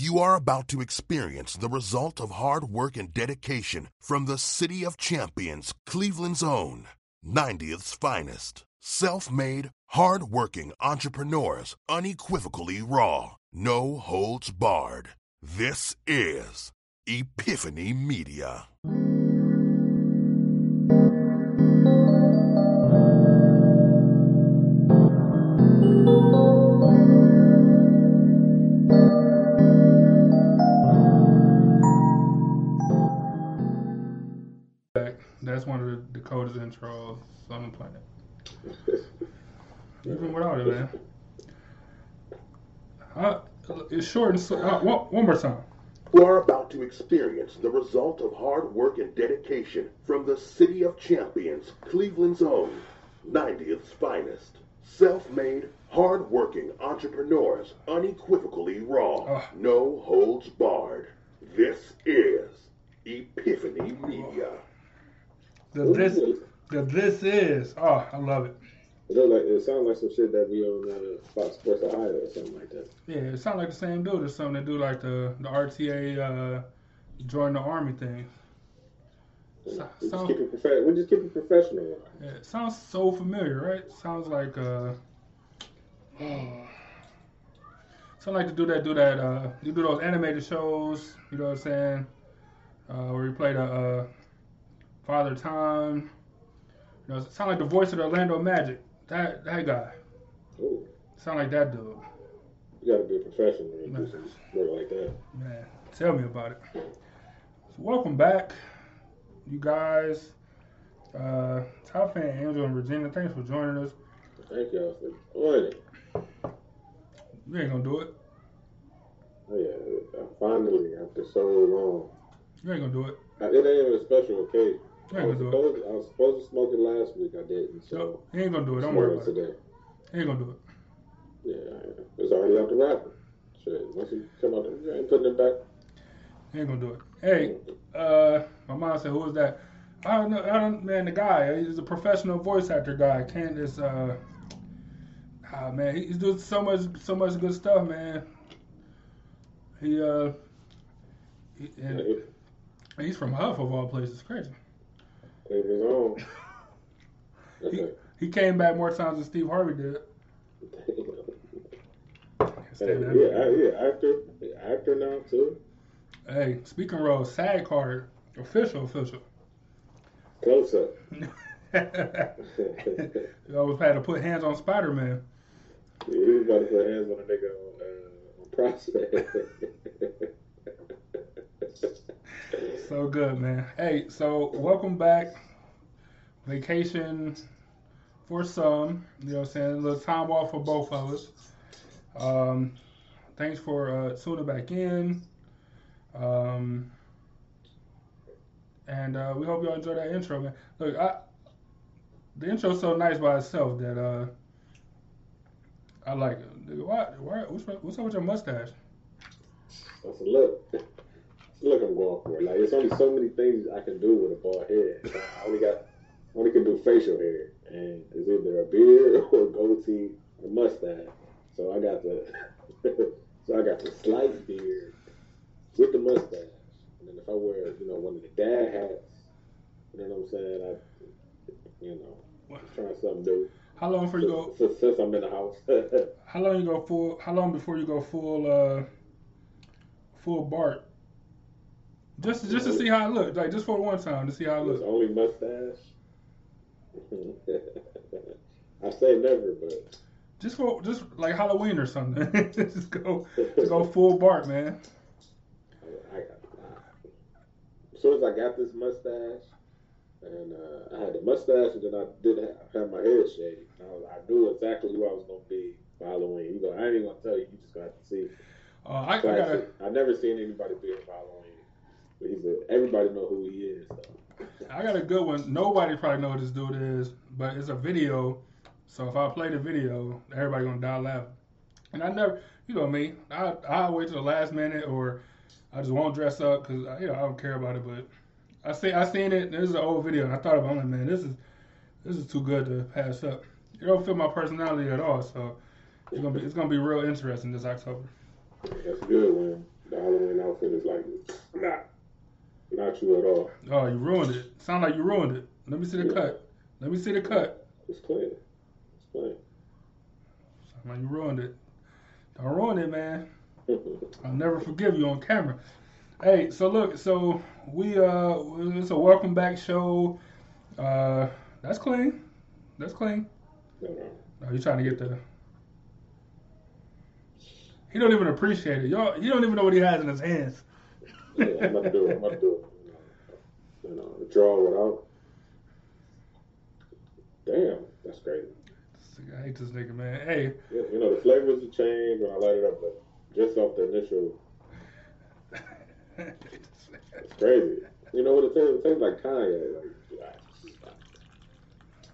You are about to experience the result of hard work and dedication from the City of Champions, Cleveland's own, 90th's finest. Self made, hard working entrepreneurs, unequivocally raw, no holds barred. This is Epiphany Media. Dakota's intros on the planet. Even without it, man. Uh, it's short and sweet. Uh, one, one more time. You are about to experience the result of hard work and dedication from the City of Champions, Cleveland's own, 90th's finest. Self made, hard working entrepreneurs, unequivocally raw, Ah. no holds barred. This is Epiphany Media. The this, the this is. Oh, I love it. It look like it sounds like some shit that be on uh, Fox Sports Ohio or something like that. Yeah, it sounds like the same dude. There's something that do like the the RTA uh, join the army thing. So- We just sound- keep it prof- we just keep it professional. Yeah, it sounds so familiar, right? Sounds like uh, sound like to do that, do that. Uh, you do those animated shows. You know what I'm saying? Uh, where you play the uh, Father Time. You know, sound like the voice of the Orlando Magic. That that guy. Ooh, Sound like that dude. you gotta be a professional and do some work like that. Man, tell me about it. So welcome back, you guys. Uh, Top fan Angel and Virginia, thanks for joining us. Thank y'all for joining. You ain't gonna do it. Oh yeah, finally after so long. You ain't gonna do it. It ain't even a special occasion. You I was, it. supposed, I was supposed to smoke it last week. I didn't. So he ain't gonna do it. Don't worry about it. today. He ain't gonna do it. Yeah, it's already out the wrapper. Shit, once you come out, you ain't putting it back. He ain't gonna do it. Hey, uh, my mom said, "Who is that?" I don't know. I don't. Man, the guy. He's a professional voice actor guy. Candace. Uh, ah, man, he's doing so much, so much good stuff, man. He uh, he, and he's from Hough of all places. Crazy. Take his own. He, he came back more times than Steve Harvey did. Hey, yeah, I- yeah, actor, actor now too. Hey, speaking role, SAG card, official, official. Close up. you always had to put hands on Spider Man. he was about to put hands on a nigga on, uh, on prospect. So good, man. Hey, so welcome back. Vacation for some, you know what I'm saying? A little time off for both of us. Um, thanks for uh, tuning back in. Um, and uh, we hope y'all enjoy that intro, man. Look, I, the intro's so nice by itself that uh, I like it. What's, what's up with your mustache? That's a look. Look I'm going for. Like, it's only so many things I can do with a bald head. I only got, only can do facial hair, and it's either a beard or a goatee or a mustache. So I got the, so I got the slight beard with the mustache, and then if I wear, you know, one of the dad hats, you know what I'm saying? I, you know, trying something new. How long before you go? Since, since I'm in the house. How long you go full? How long before you go full? Uh, full Bart. Just just to see how it looks, like just for one time to see how it looks. only mustache. I say never, but Just for just like Halloween or something. just go just go full Bart, man. I, I, as soon as I got this mustache, and uh, I had the mustache, and then I did have, have my head shaved. I, was, I knew exactly who I was gonna be for Halloween. You go, I ain't even gonna tell you. You just gonna have to see. Uh, I, I gotta. I've never seen anybody be for Halloween. He's a, everybody know who he is. So. I got a good one. Nobody probably know who this dude is, but it's a video. So if I play the video, everybody gonna die laughing. And I never, you know me, I I wait to the last minute or I just won't dress up because you know I don't care about it. But I see I seen it. This is an old video, and I thought about it. Man, this is this is too good to pass up. You don't fit my personality at all, so it's gonna be it's gonna be real interesting this October. That's good, man. I outfit is like not not you at all. Oh, you ruined it. Sound like you ruined it. Let me see the Yeah. cut. Let me see the cut. It's clean. It's clean. Sound like you ruined it. Don't ruin it, man. I'll never forgive you on camera. Hey, so look, so we uh, it's a welcome back show. Uh, that's clean. That's clean. no, no. No, you trying to get the. He don't even appreciate it. Y'all, he don't even know what he has in his hands. Yeah, I'm gonna do it. I'm gonna do it. You know, you know, the draw without. Damn, that's crazy. I hate this nigga, man. Hey, You you know, the flavors have changed when I light it up, but just off the initial, it's crazy. You know what it tastes? It tastes like Kanye. Like,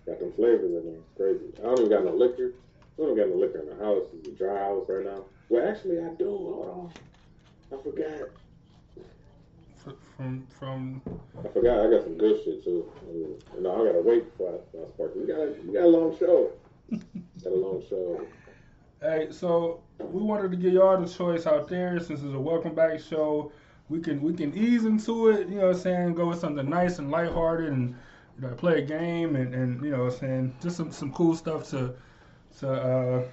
got them flavors in there. It's crazy. I don't even got no liquor. I don't got no liquor in the house. It's a dry house right now. Well, actually, I do. Hold on. I forgot. From from I forgot. I got some good shit too. Know, I gotta wait before I, before I spark. We got a, we got a long show. got a long show. Hey, so we wanted to give y'all the choice out there since it's a welcome back show. We can we can ease into it, you know what I'm saying, go with something nice and lighthearted and you know, play a game and, and you know what I'm saying, just some, some cool stuff to to uh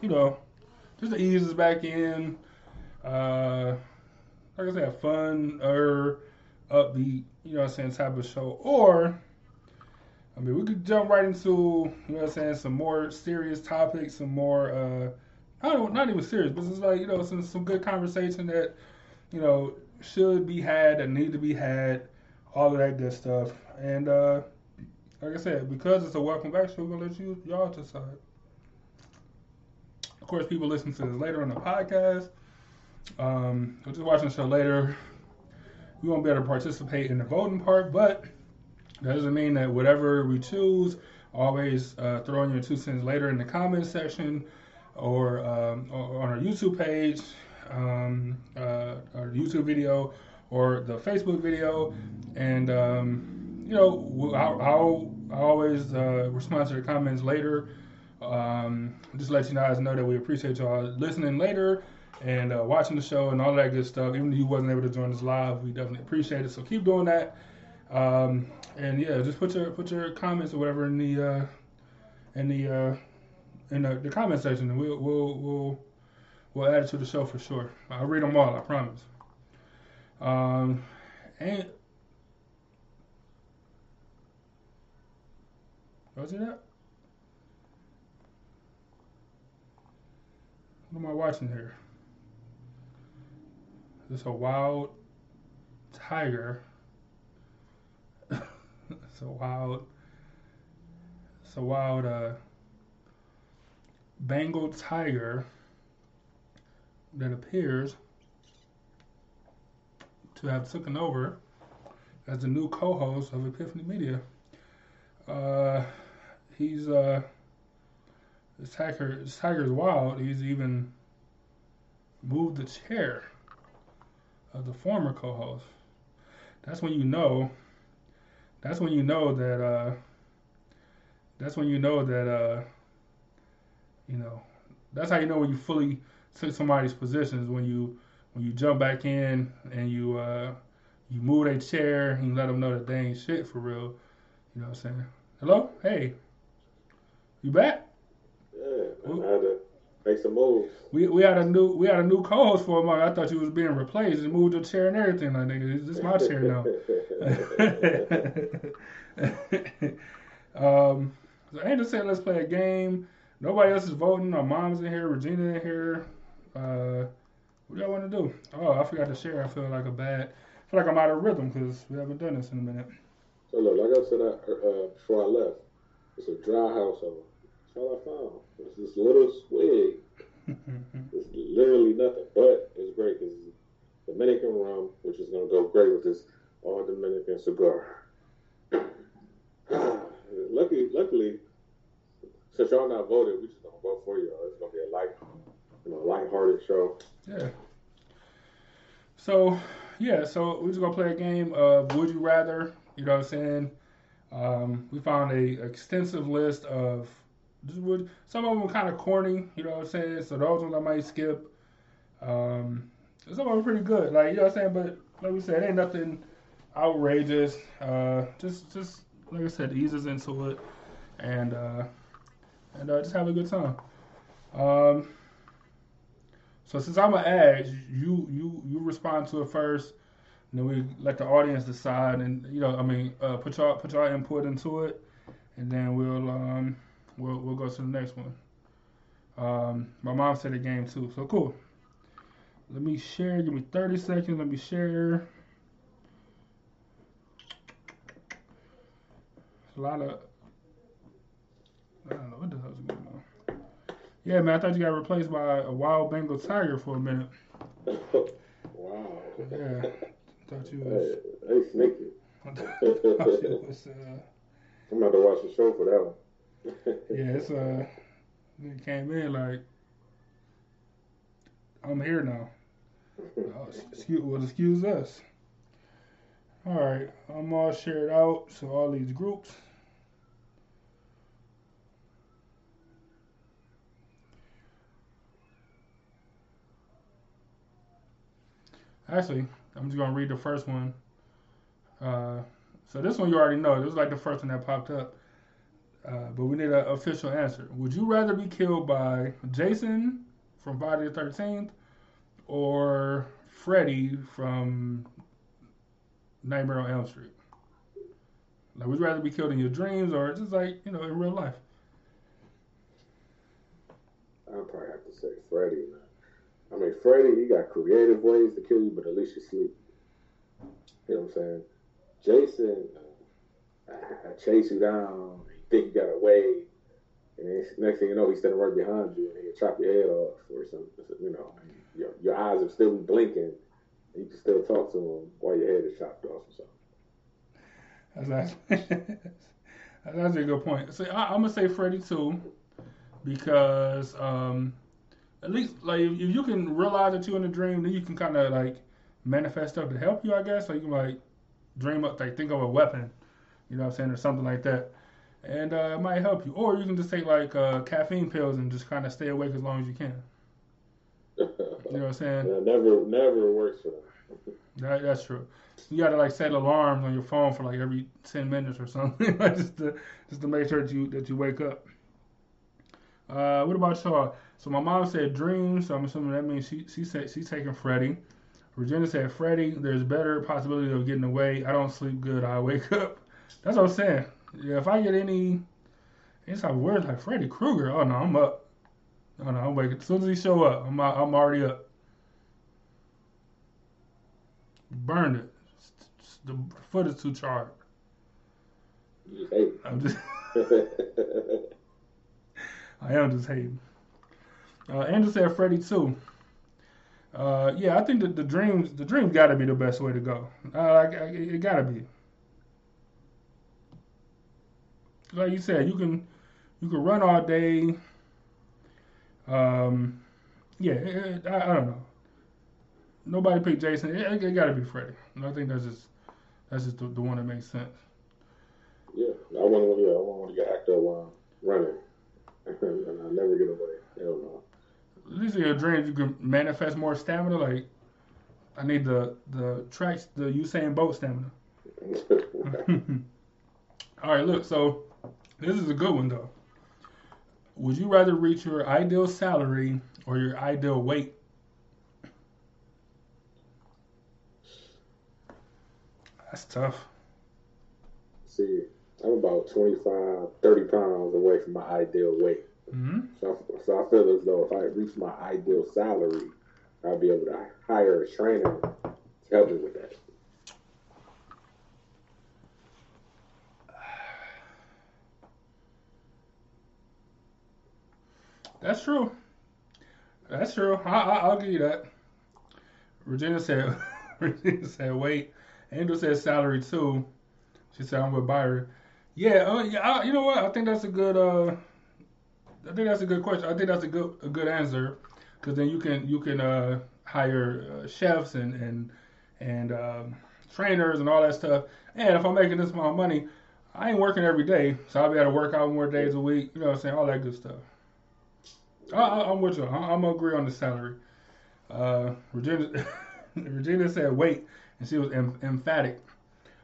you know, just to ease us back in. Uh like I said, fun or upbeat, you know what I'm saying, type of show. Or I mean, we could jump right into, you know what I'm saying, some more serious topics, some more, uh, I don't, not even serious, but it's like, you know, some, some good conversation that, you know, should be had, that need to be had, all of that good stuff. And, uh, like I said, because it's a welcome back show, we're to let you, y'all decide. Of course, people listen to this later on the podcast. Um, or just watching the show later, We won't be able to participate in the voting part, but that doesn't mean that whatever we choose, always uh, throw in your two cents later in the comment section or, um, or on our YouTube page, um, uh, our YouTube video, or the Facebook video. And, um, you know, I'll, I'll, I'll always uh, respond to the comments later. Um, just let you guys know that we appreciate y'all listening later and uh, watching the show and all that good stuff. Even if you wasn't able to join us live, we definitely appreciate it. So keep doing that. Um, and yeah, just put your put your comments or whatever in the uh, in the uh, in the, the comment section, and we'll we'll we'll we'll add it to the show for sure. I'll read them all, I promise. Um, and was it that? What am I watching here? There's a wild tiger. it's a wild, it's a wild uh, Bengal tiger that appears to have taken over as the new co-host of Epiphany Media. Uh, he's uh, this tiger. This tiger's wild. He's even moved the chair of the former co-host. That's when you know. That's when you know that. Uh, that's when you know that. Uh, you know, that's how you know when you fully took somebody's positions when you when you jump back in and you uh, you move a chair and you let them know that they ain't shit for real. You know what I'm saying? Hello, hey, you back? Yeah, I had to make some moves. We, we had a new we had a new co-host for a moment. I thought you was being replaced and moved your chair and everything. Like nigga, this is my chair now. um, so Angel said let's play a game. Nobody else is voting. Our mom's in here. Regina in here. Uh, what do y'all want to do? Oh, I forgot to share. I feel like a bad. I feel like I'm out of rhythm because we haven't done this in a minute. So look, like I said I, uh, before I left, it's a dry household. That's all I found. It's this little swig. It's literally nothing, but it's great because it's Dominican rum, which is gonna go great with this all Dominican cigar. luckily, luckily, since y'all not voted, we just gonna vote for y'all. It's gonna be a light, you know, light-hearted show. Yeah. So, yeah, so we're just gonna play a game of Would You Rather. You know what I'm saying? Um, we found a extensive list of just would some of them kind of corny. You know what I'm saying? So those ones I might skip. Um, some of them pretty good. Like you know what I'm saying, but like we said, ain't nothing outrageous. Uh, just just like I said, eases into it, and uh, and uh, just have a good time. Um, so since I'm gonna ask you, you you respond to it first, and then we let the audience decide, and you know, I mean, uh, put y'all put y'all input into it, and then we'll um we'll we'll go to the next one. Um, my mom said a game too, so cool. Let me share. Give me 30 seconds. Let me share. A lot of. I don't know what the hell's going on. Yeah, man, I thought you got replaced by a wild Bengal tiger for a minute. wow. Yeah, thought you was. Hey, hey sneaky. I thought you was. Uh, I'm about to watch the show for that one. Yeah, it's uh, it came in like, I'm here now. Oh, excuse, well, excuse us. All right, I'm all shared out to all these groups. Actually, I'm just gonna read the first one. Uh, so this one you already know. This was like the first one that popped up. Uh, but we need an official answer. Would you rather be killed by Jason from Friday the 13th or Freddy from Nightmare on Elm Street? Like, would you rather be killed in your dreams or just like, you know, in real life? I'd probably have to say Freddy. I mean, Freddy, he got creative ways to kill you, but at least you sleep. You know what I'm saying? Jason, uh, I chase you down, think you got away, and next thing you know, he's standing right behind you, and he'll chop your head off or something. You know, your, your eyes are still blinking, and you can still talk to him while your head is chopped off or something. That's actually, that's actually a good point. So I, I'm gonna say Freddy too, because um, at least like if you can realize that you're in a dream, then you can kind of like manifest stuff to help you, I guess. So you can like dream up, like think of a weapon, you know what I'm saying, or something like that, and uh, it might help you. Or you can just take like uh, caffeine pills and just kind of stay awake as long as you can. You know what I'm saying? Yeah, never, never works for them. That, that's true. You gotta like set alarms on your phone for like every ten minutes or something, just to just to make sure that you that you wake up. Uh, what about y'all? So my mom said dreams, so I'm assuming that means she she said she's taking Freddy. Regina said Freddy. There's better possibility of getting away. I don't sleep good. I wake up. That's what I'm saying. Yeah, if I get any, it's like words like Freddy Krueger. Oh no, I'm up. Oh no, I'm waking. As soon as he show up, I'm I'm already up. Burned it. The foot is too charred. You hate I'm just. I am just hating. Uh, Andrew said Freddy too. Uh, yeah, I think that the dreams, the dreams got to be the best way to go. Uh, it got to be. Like you said, you can, you can run all day. Um, yeah, it, I, I don't know. Nobody picked Jason. It, it got to be Freddy. I think that's just, that's just the, the one that makes sense. yeah, I want to. Yeah, I want to get hacked up while running, and I never get away. Hell no. At least in your dreams, you can manifest more stamina. Like, I need the the tracks, the Usain Bolt stamina. All right, look. So this is a good one though. Would you rather reach your ideal salary or your ideal weight? That's tough. See, I'm about 25, 30 pounds away from my ideal weight. hmm So, so I feel as though if I reach my ideal salary, I'll be able to hire a trainer to help me with that. That's true. That's true. I, I, I'll give you that. Regina said, Regina said, wait. Angel said salary too. She said, I'm with Byron. Yeah, uh, yeah. I, you know what? I think that's a good. Uh, I think that's a good question. I think that's a good a good answer, because then you can you can uh, hire uh, chefs and and and um, trainers and all that stuff. And if I'm making this amount of money, I ain't working every day, so I'll be able to work out more days a week. You know what I'm saying? All that good stuff. I, I'm with you. I, gonna agree on the salary. Uh, Regina, Regina said wait, and she was em- emphatic.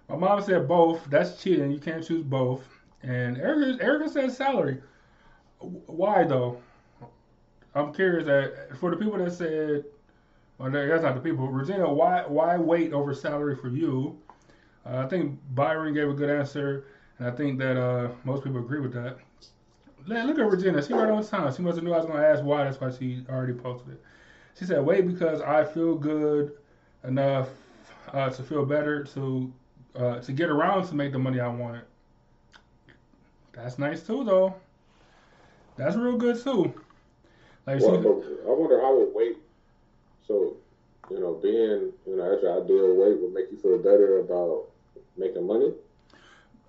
My mom said both. That's cheating. You can't choose both. And Erica, Erica said salary. Why though? I'm curious that for the people that said, well, that's not the people. Regina, why why wait over salary for you? Uh, I think Byron gave a good answer, and I think that uh, most people agree with that. Look at Regina. She right on time. She must have knew I was going to ask why. That's why she already posted it. She said, wait because I feel good enough uh, to feel better to uh, to get around to make the money I want. That's nice too, though. That's real good too. Like well, I wonder how would weight. So, you know, being you know at your ideal weight would make you feel better about making money.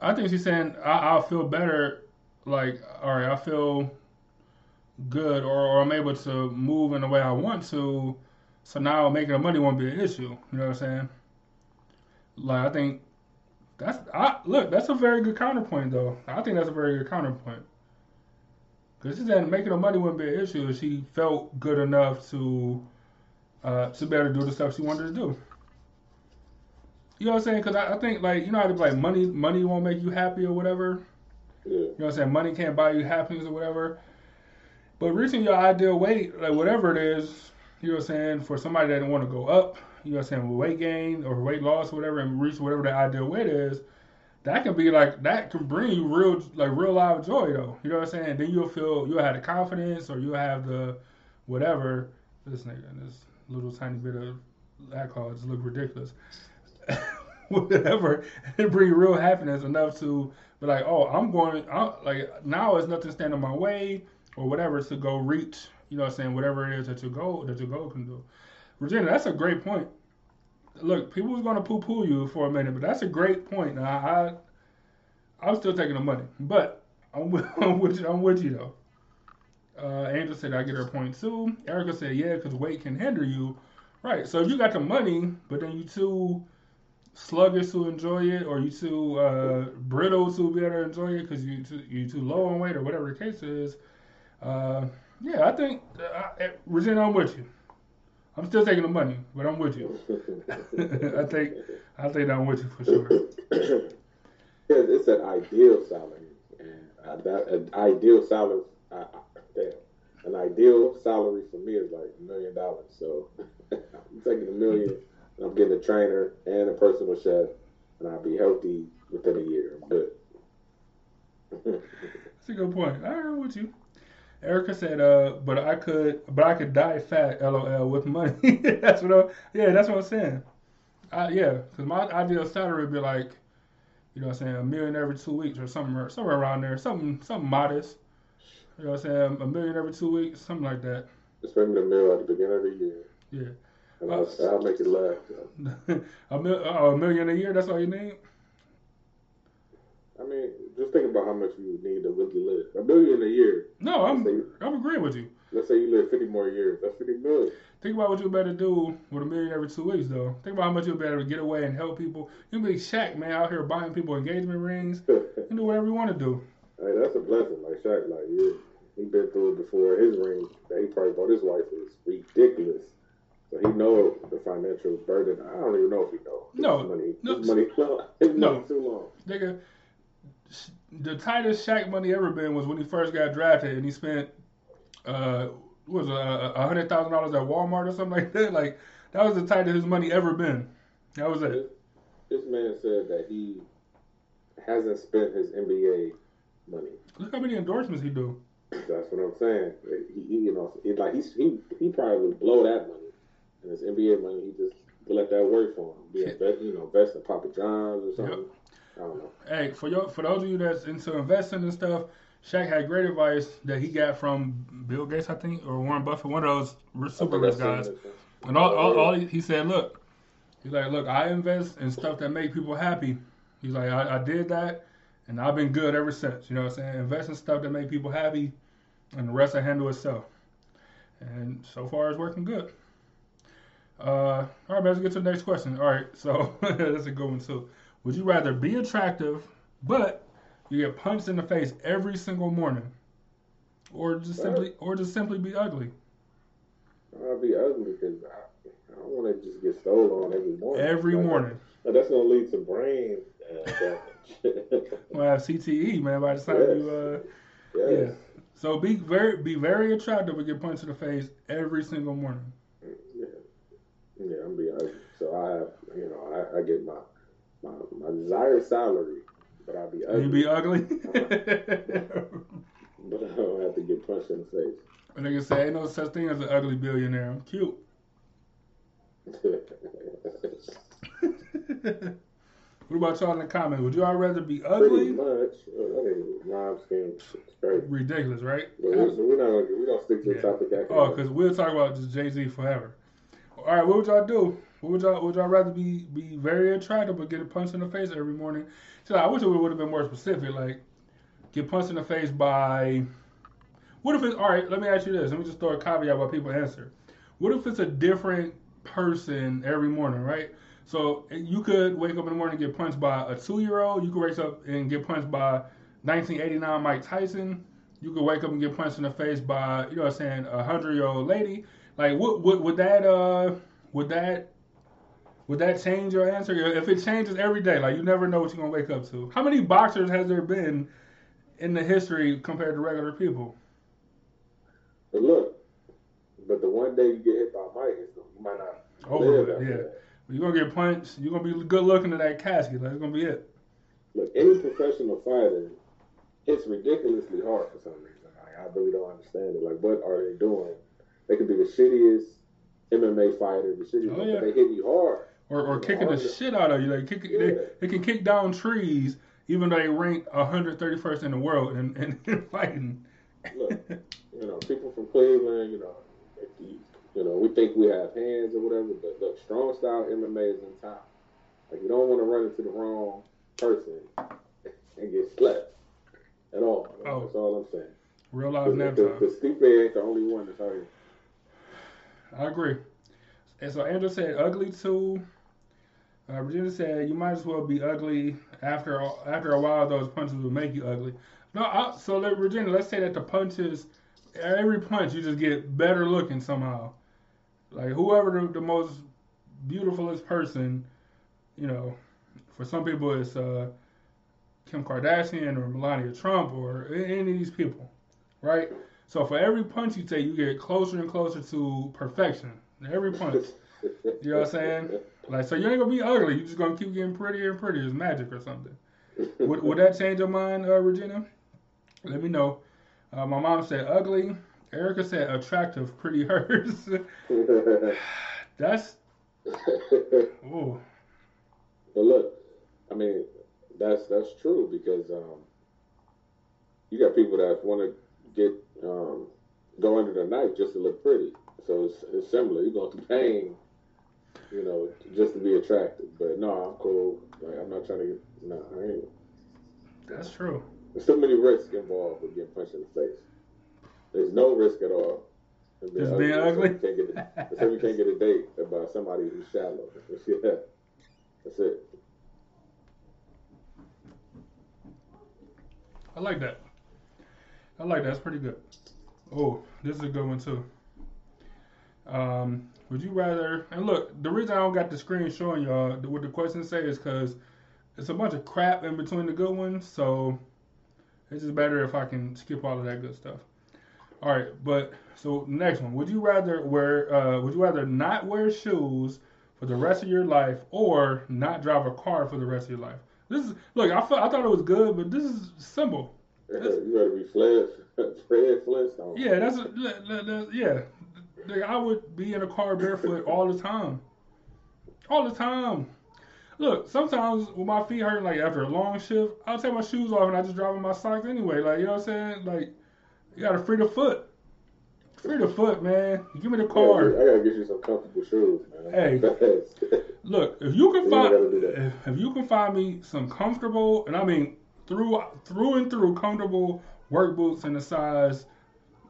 I think she's saying I, will feel better. Like, all right, I feel good, or, or I'm able to move in the way I want to. So now making the money won't be an issue. You know what I'm saying? Like, I think that's I look. That's a very good counterpoint, though. I think that's a very good counterpoint. Because she said making the money wouldn't be an issue if she felt good enough to uh, to be able to do the stuff she wanted to do. You know what I'm saying? Because I, I, think like you know how to like money money won't make you happy or whatever. You know what I'm saying? Money can't buy you happiness or whatever. But reaching your ideal weight, like whatever it is, you know what I'm saying, for somebody that want to go up, you know what I'm saying, weight gain or weight loss or whatever, and reach whatever the ideal weight is, that can be like that can bring you real like real live joy though. You know what I'm saying? Then you'll feel you'll have the confidence or you'll have the whatever. This nigga and this little tiny bit of that alcohol just look ridiculous. whatever, it bring real happiness enough to be like, oh, I'm going. I'm, like now, it's nothing standing in my way or whatever to go reach. You know what I'm saying? Whatever it is that your goal that your goal can do. Virginia, that's a great point. Look, people was gonna poo poo you for a minute, but that's a great point. Now, I, I'm still taking the money, but I'm with, I'm with you. I'm with you though. Uh, Angel said I get her point too. Erica said yeah, because weight can hinder you. Right. So if you got the money, but then you too sluggish to enjoy it, or you too uh, brittle to be able to enjoy it because you too, you too low on weight, or whatever the case is. Uh, yeah, I think uh, Regina, I'm with you. I'm still taking the money, but I'm with you. I think I think I'm with you for sure. yeah, it's an ideal salary, and that an ideal salary. Uh, damn, an ideal salary for me is like a million dollars. So I'm taking a million. I'm getting a trainer and a personal chef, and I'll be healthy within a year. I'm good. That's a good point. I agree with you. Erica said, uh, but I could, but I could die fat, lol, with money. that's what I, yeah, that's what I'm saying. I, yeah, because my ideal salary would be like, you know what I'm saying, a million every two weeks or something, somewhere around there, something, something modest. You know what I'm saying, a million every two weeks, something like that. Just bring the mill at the beginning of the year. Yeah. I'll, I'll make it laugh. a, mil, uh, a million a year, that's all you need? I mean, just think about how much you need to really live. A million a year. No, I'm say, I'm agreeing with you. Let's say you live 50 more years. That's 50 million. Think about what you better do with a million every two weeks, though. Think about how much you better get away and help people. You can be Shaq, man, out here buying people engagement rings. you can do whatever you want to do. Hey, that's a blessing. Like Shaq, like yeah, he been through it before. His ring that he probably bought his wife is ridiculous. He know the financial burden. I don't even know if he know. No, money, no, his money, no, his no. money too long. Nigga, the tightest Shaq money ever been was when he first got drafted and he spent uh was a hundred thousand dollars at Walmart or something like that. Like that was the tightest his money ever been. That was it. This, this man said that he hasn't spent his NBA money. Look how many endorsements he do. That's what I'm saying. He, he you know, he, like he's, he he probably would blow that money, and his NBA money he just let that work for him. Be a bet, you know, invest in Papa John's or something. Yep. I don't know. Hey, for your for those of you that's into investing and stuff, Shaq had great advice that he got from Bill Gates, I think, or Warren Buffett, one of those super rich guys. And all, all, all he, he, said, look, he's like, look, I invest in stuff that make people happy. He's like, I, I did that, and I've been good ever since. You know what I'm saying? Invest in stuff that make people happy, and the rest I handle itself. And so far, it's working good. Uh, all right, man, let's get to the next question. All right, so that's a good one too. Would you rather be attractive, but you get punched in the face every single morning, or just simply, or just simply be ugly? I'll be ugly because I, I don't want to just get stolen on every morning. Every Like, morning. That's gonna lead to brain uh, damage. We'll have CTE, man, by the time Yes. you uh yes. yeah. So be very be very attractive and get punched in the face every single morning. Yeah, I'm being ugly. So I have, you know, I, I get my, my my desired salary, but I'll be ugly. You be ugly. Uh-huh. but I don't have to get punched in the face. And nigga say ain't no such thing as an ugly billionaire. I'm cute. what about y'all in the comments? Would y'all rather be ugly? Pretty much. That ain't rhyme scheme. It's great. Ridiculous, right? But we're, we're not gonna. We don't stick to the Yeah. topic. After Oh, because we'll talk about just Jay Z forever. All right, what would y'all do? What would y'all would y'all rather be be very attractive but get a punch in the face every morning? So I wish it would have been more specific, like get punched in the face by. What if it's all right? Let me ask you this. Let me just throw a caveat while people answer. What if it's a different person every morning, right? So you could wake up in the morning and get punched by a two year old. You could wake up and get punched by 1989 Mike Tyson. You could wake up and get punched in the face by, you know what I'm saying, a hundred year old lady. Like, what, what would that, uh, would that, would that change your answer? If it changes every day, like you never know what you're gonna wake up to. How many boxers has there been in the history compared to regular people? But look, but the one day you get hit by Mike, it's, you might not Over yeah. that. You're gonna get punched. You're gonna be good looking in that casket. That's gonna be it. Look, any professional fighter, it's ridiculously hard for some reason. Like, I really don't understand it. Like, what are they doing? They could be the shittiest MMA fighter, the shittiest, Oh, yeah. they hit you hard. Or, or kicking the shit out of you. Like kick, Yeah. they, they can kick down trees even though they rank 131st in the world in, in fighting. Look, you know, people from Cleveland, you know, you, you know, we think we have hands or whatever, but look, strong style MMA is in top. Like, you don't want to run into the wrong person and get slapped at all. Oh. That's all I'm saying. Real life nap Because. Stipe ain't the only one that's out here. I agree. And so Andrew said ugly too. Uh, Virginia said you might as well be ugly after a- after a while. Those punches will make you ugly. No, I, so let, Virginia, let's say that the punches, every punch you just get better looking somehow. Like whoever the, the most beautifulest person, you know, for some people it's uh, Kim Kardashian or Melania Trump or any of these people, right? So for every punch you take, you get closer and closer to perfection. Every punch. You know what I'm saying? Like, so you ain't gonna be ugly. You're just gonna keep getting prettier and prettier. It's magic or something. Would, would that change your mind, uh, Regina? Let me know. Uh, my mom said ugly. Erica said attractive, pretty hers. That's oh But look, I mean, that's that's true because um, you got people that want to get um, go under the knife just to look pretty. So it's, it's similar. You're going through pain, you know, just to be attractive. But no, I'm cool. Like I'm not trying to get. No, I ain't. that's true. There's so many risks involved with getting punched in the face. There's no risk at all. Just being ugly? you can't get a, you can't get a date about somebody who's shallow. yeah, that's it. I like that. I like that. That's pretty good. Oh, this is a good one too. Um, would you rather? And look, the reason I don't got the screen showing y'all what the questions say is because it's a bunch of crap in between the good ones. So it's just better if I can skip all of that good stuff. All right, but so next one. Would you rather wear? Uh, would you rather not wear shoes for the rest of your life or not drive a car for the rest of your life? This is look. I thought I thought it was good, but this is simple. You better be Fred, Fred Flintstone. Yeah, that's a, yeah. Nigga, I would be in a car barefoot all the time, all the time. Look, sometimes when my feet hurt, like after a long shift, I'll take my shoes off and I just drive in my socks anyway. Like you know what I'm saying? Like you gotta free the foot, free the foot, man. Give me the car. get- I gotta get you some comfortable shoes, man. Hey. Look, if you can find gotta do that. if, if you can find me some comfortable, and I mean through through and through comfortable work boots in the size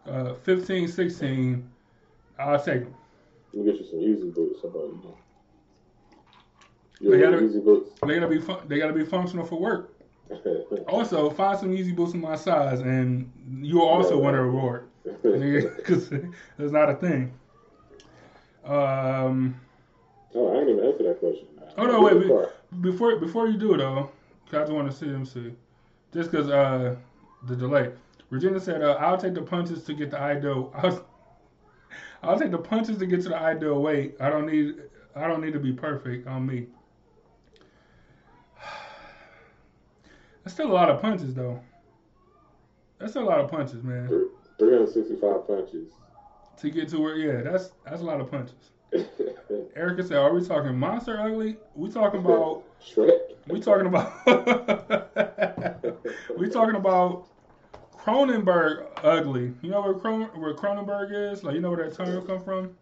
uh, 15, 16, I'll take them. Let me get you some Yeezy boots. How about you? You They gotta- Yeezy boots. They gotta be fun, they gotta be functional for work. Also, find some Yeezy boots in my size, and you'll also Yeah, win a reward because it's not a thing. Um. Oh, I didn't even answer that question. Oh no, wait, be- before before you do though, I just want to see him see, just because uh the delay. Regina said, uh, "I'll take the punches to get the ideal. I'll, I'll take the punches to get to the ideal weight. I don't need I don't need to be perfect on me. That's still a lot of punches though. That's still a lot of punches, man. 365 punches. To get to where, yeah, that's that's a lot of punches. Erica said, "Are we talking monster ugly? We talking about." Shrek. We talking about we talking about Cronenberg ugly. You know where Cron- where Cronenberg is? Like you know where that term come from?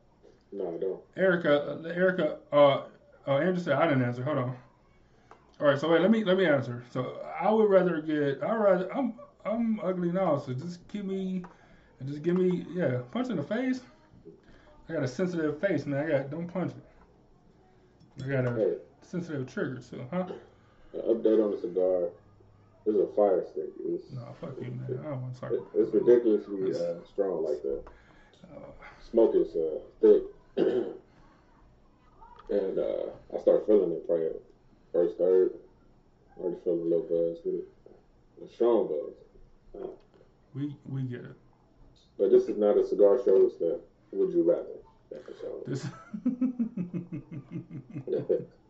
No, I don't. Erica, uh, Erica, uh, uh, Andrew said I didn't answer. Hold on. All right, so wait, let me let me answer. So I would rather get I rather I'm I'm ugly now, so just give me just give me yeah punch in the face. I got a sensitive face, man. I got don't punch it. I got a Hey, sensitive trigger too, huh? an update on the cigar. This is a fire stick. It's, No, fuck you, man. I don't want to talk it- about it's ridiculously uh, strong like that. Uh, Smoke is uh, thick. and uh, I start feeling it probably first, third. Already feeling a little buzz with it. A strong buzz. we we get it. But this is not a cigar show. It's the Would You Rather episode. This.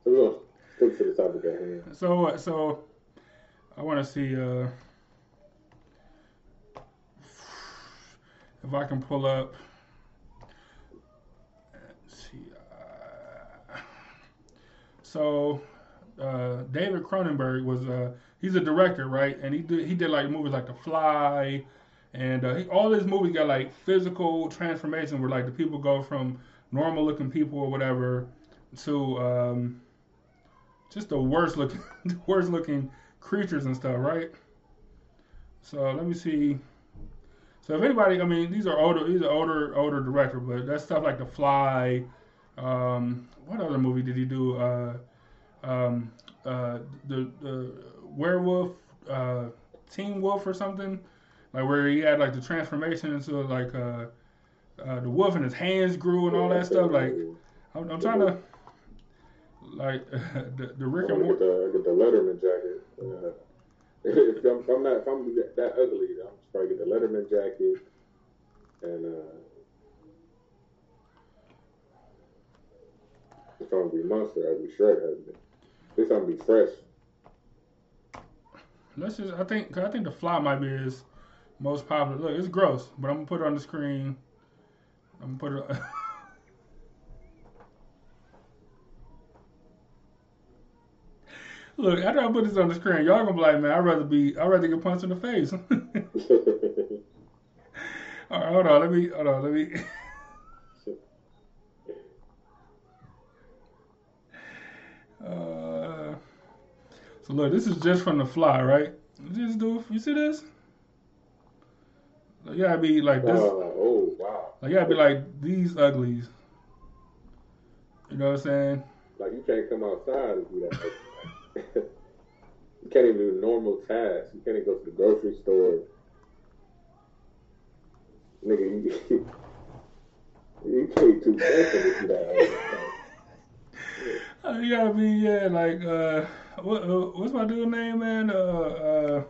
so we're to stick to the topic at hand. so so, I want to see uh, if I can pull up. Let's see. Uh, so, uh, David Cronenberg was uh, he's a director, right? And he did he did like movies like The Fly, and uh, he, all his movies got like physical transformation where like the people go from normal looking people or whatever to um, just the worst looking the worst looking creatures and stuff, right? So let me see. So if anybody, I mean, these are older, these are older, older director, but that's stuff like The Fly. Um, what other movie did he do? Uh, um, uh, the the werewolf, uh, Teen Wolf or something, like where he had like the transformation into like uh, uh, the wolf and his hands grew and all that stuff. Like I'm, I'm trying to like the the Rick and Morty. the, get the Letterman jacket. Uh, if, I'm, if I'm not, if I'm that, that ugly, I'm just probably get the Letterman jacket and uh, I'm gonna be monster, I'd be. This I'm gonna be fresh. Let's just. I think. I think the fly might be his most popular. Look, it's gross, but I'm gonna put it on the screen. I'm gonna put it. Look, after I put this on the screen, y'all gonna be like, man, I'd rather be, I'd rather get punched in the face. All right, hold on, let me, hold on, let me. Uh, so look, this is just from the fly, right? Just do. You see this? Like, you gotta be like this. oh wow! Like you gotta be like these uglies. You know what I'm saying? Like you can't come outside and do that. You can't even do normal tasks. You can't even go to the grocery store. Nigga, you, you can't do nothing if. Uh, you gotta be yeah, like uh, what uh, what's my dude name, man? Uh, uh,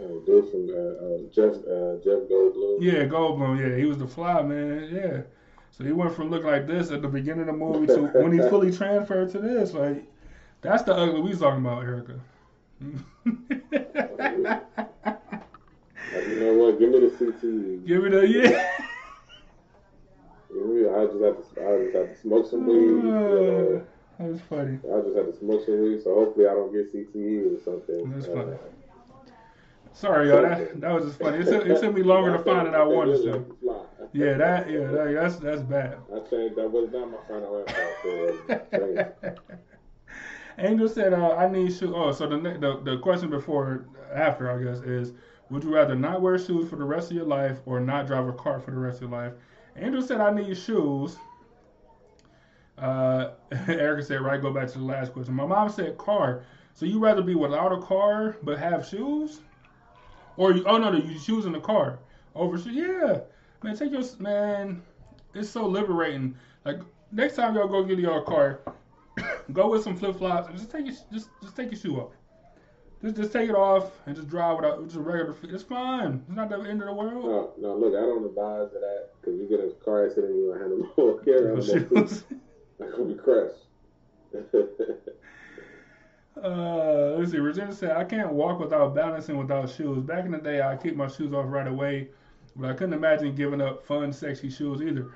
Uh, dude from uh, uh, Jeff uh, Jeff Goldblum. yeah, Goldblum. Yeah, he was the fly, man. Yeah. So he went from looking like this at the beginning of the movie to when he fully transferred to this. Like, that's the ugly we talking about, Erica. Like, you know what? Give me the CTE. Give it a yeah. Give me, I just have to. I just have to smoke some weed. You know, That was funny. I just have to smoke some weed, so hopefully I don't get CTE or something. That's Uh, funny. Sorry, y'all. That that was just funny. It took, it took me longer to find than I wanted to. Yeah, that yeah, that, that's that's bad. I changed. That was not my final answer. Angel said, uh, "I need shoes." Oh, so the, the the question before after I guess is, would you rather not wear shoes for the rest of your life or not drive a car for the rest of your life? Angel said, "I need shoes." Uh, Erica said, "Right." Go back to the last question. My mom said, "Car." So you rather be without a car but have shoes, or you, oh no, no, you shoes in the car over shoes? Yeah, man, take your man. It's so liberating. Like next time y'all go get your car, go with some flip flops and just take your just just take your shoe off. Just just take it off and just drive without just a regular feet. It's fine. It's not the end of the world. No, no, look, I don't advise that because you get a car accident, you don't have no more care. I'm gonna be crushed. Uh, let's see. Regina said, I can't walk without balancing without shoes. Back in the day, I kicked my shoes off right away, but I couldn't imagine giving up fun, sexy shoes either.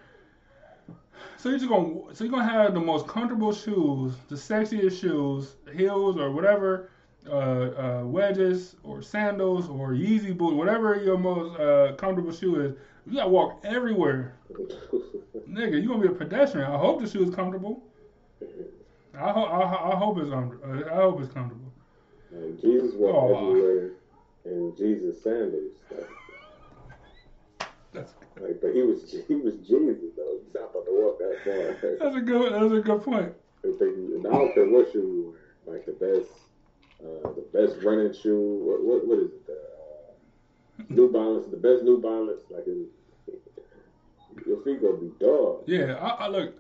So you're just gonna, so you're gonna have the most comfortable shoes, the sexiest shoes, heels or whatever, uh, uh, wedges or sandals or Yeezy boots, whatever your most uh, comfortable shoe is. You gotta walk everywhere, nigga. You gonna be a pedestrian. I hope the shoe is comfortable. I, ho- I, ho- I hope it's um, I hope it's comfortable. And Jesus walked Oh. everywhere in Jesus sandals. Like, but he was he was Jesus though. He's not about to walk that far. that's a good that's a good point. If they- and I don't care what shoe you wear. Like the best, uh, the best running shoe. What what, what is it? The, uh, New Balance, the best New Balance. Like it, your feet gonna be dog. Yeah, I, I look.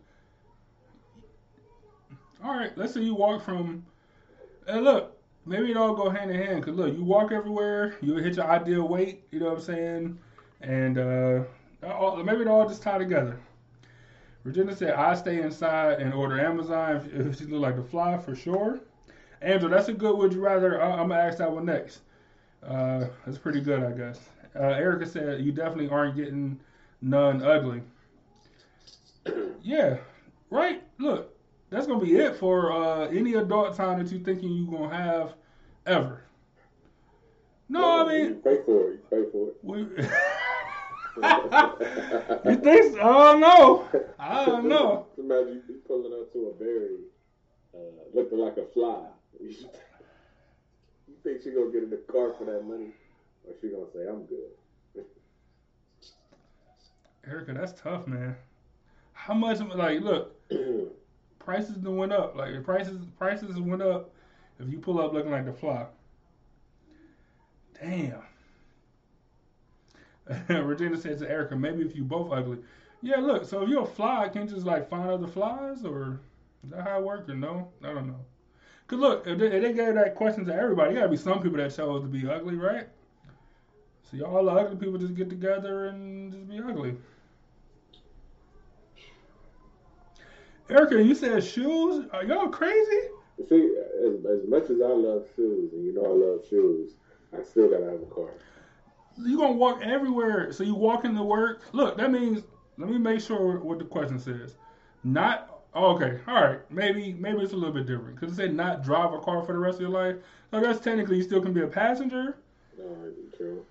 All right, let's say you walk from, Hey, look, maybe it all go hand in hand. Cause look, you walk everywhere, you hit your ideal weight. You know what I'm saying? And uh, all, maybe it all just tie together. Regina said, "I stay inside and order Amazon if, if she look like the fly for sure." Angel, that's a good. One. Would you rather? I, I'm gonna ask that one next. Uh, that's pretty good, I guess. Uh, Erica said, "You definitely aren't getting none ugly." Yeah, right. Look, that's gonna be it for uh, any adult time that you thinking you're gonna have ever. No, I you mean, pay for it. You pay for it. we, you think? So? I don't know. I don't know. Imagine you be pulling up to a berry, uh, looking like a fly. You think she gonna get in the car for that money, or she gonna say, "I'm good"? Erica, that's tough, man. How much? Like, look, prices done went up. Like, prices prices went up. If you pull up looking like the fly, damn. Regina says to Erica, maybe if you both ugly. Yeah, look. So if you're a fly, can't you just like find other flies, or is that how it works? Or no? I don't know. Cause look, if they, if they gave that question to everybody, gotta be some people that chose to be ugly, right? So y'all ugly people just get together and just be ugly. Erica, you said shoes? Are y'all crazy? See, as, as much as I love shoes, and you know I love shoes, I still gotta have a car. You gonna walk everywhere. So you walk into work. Look, that means let me make sure what the question says. Not oh, okay. All right. Maybe maybe it's a little bit different because it said not drive a car for the rest of your life. So I guess technically you still can be a passenger. No, true.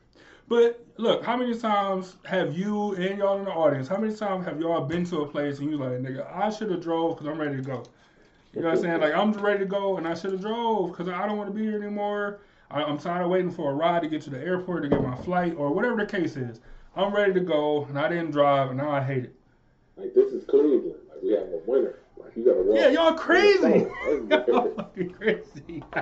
But look, how many times have you and y'all in the audience? How many times have y'all been to a place and you like, nigga, I should have drove because I'm ready to go. You know what I'm saying? Like I'm ready to go and I should have drove because I don't want to be here anymore. I, I'm tired of waiting for a ride to get to the airport to get my flight or whatever the case is. I'm ready to go and I didn't drive and now I hate it. Like this is Cleveland. Like we have a winter. Like you gotta walk. Yeah, y'all crazy. It's y'all fucking crazy.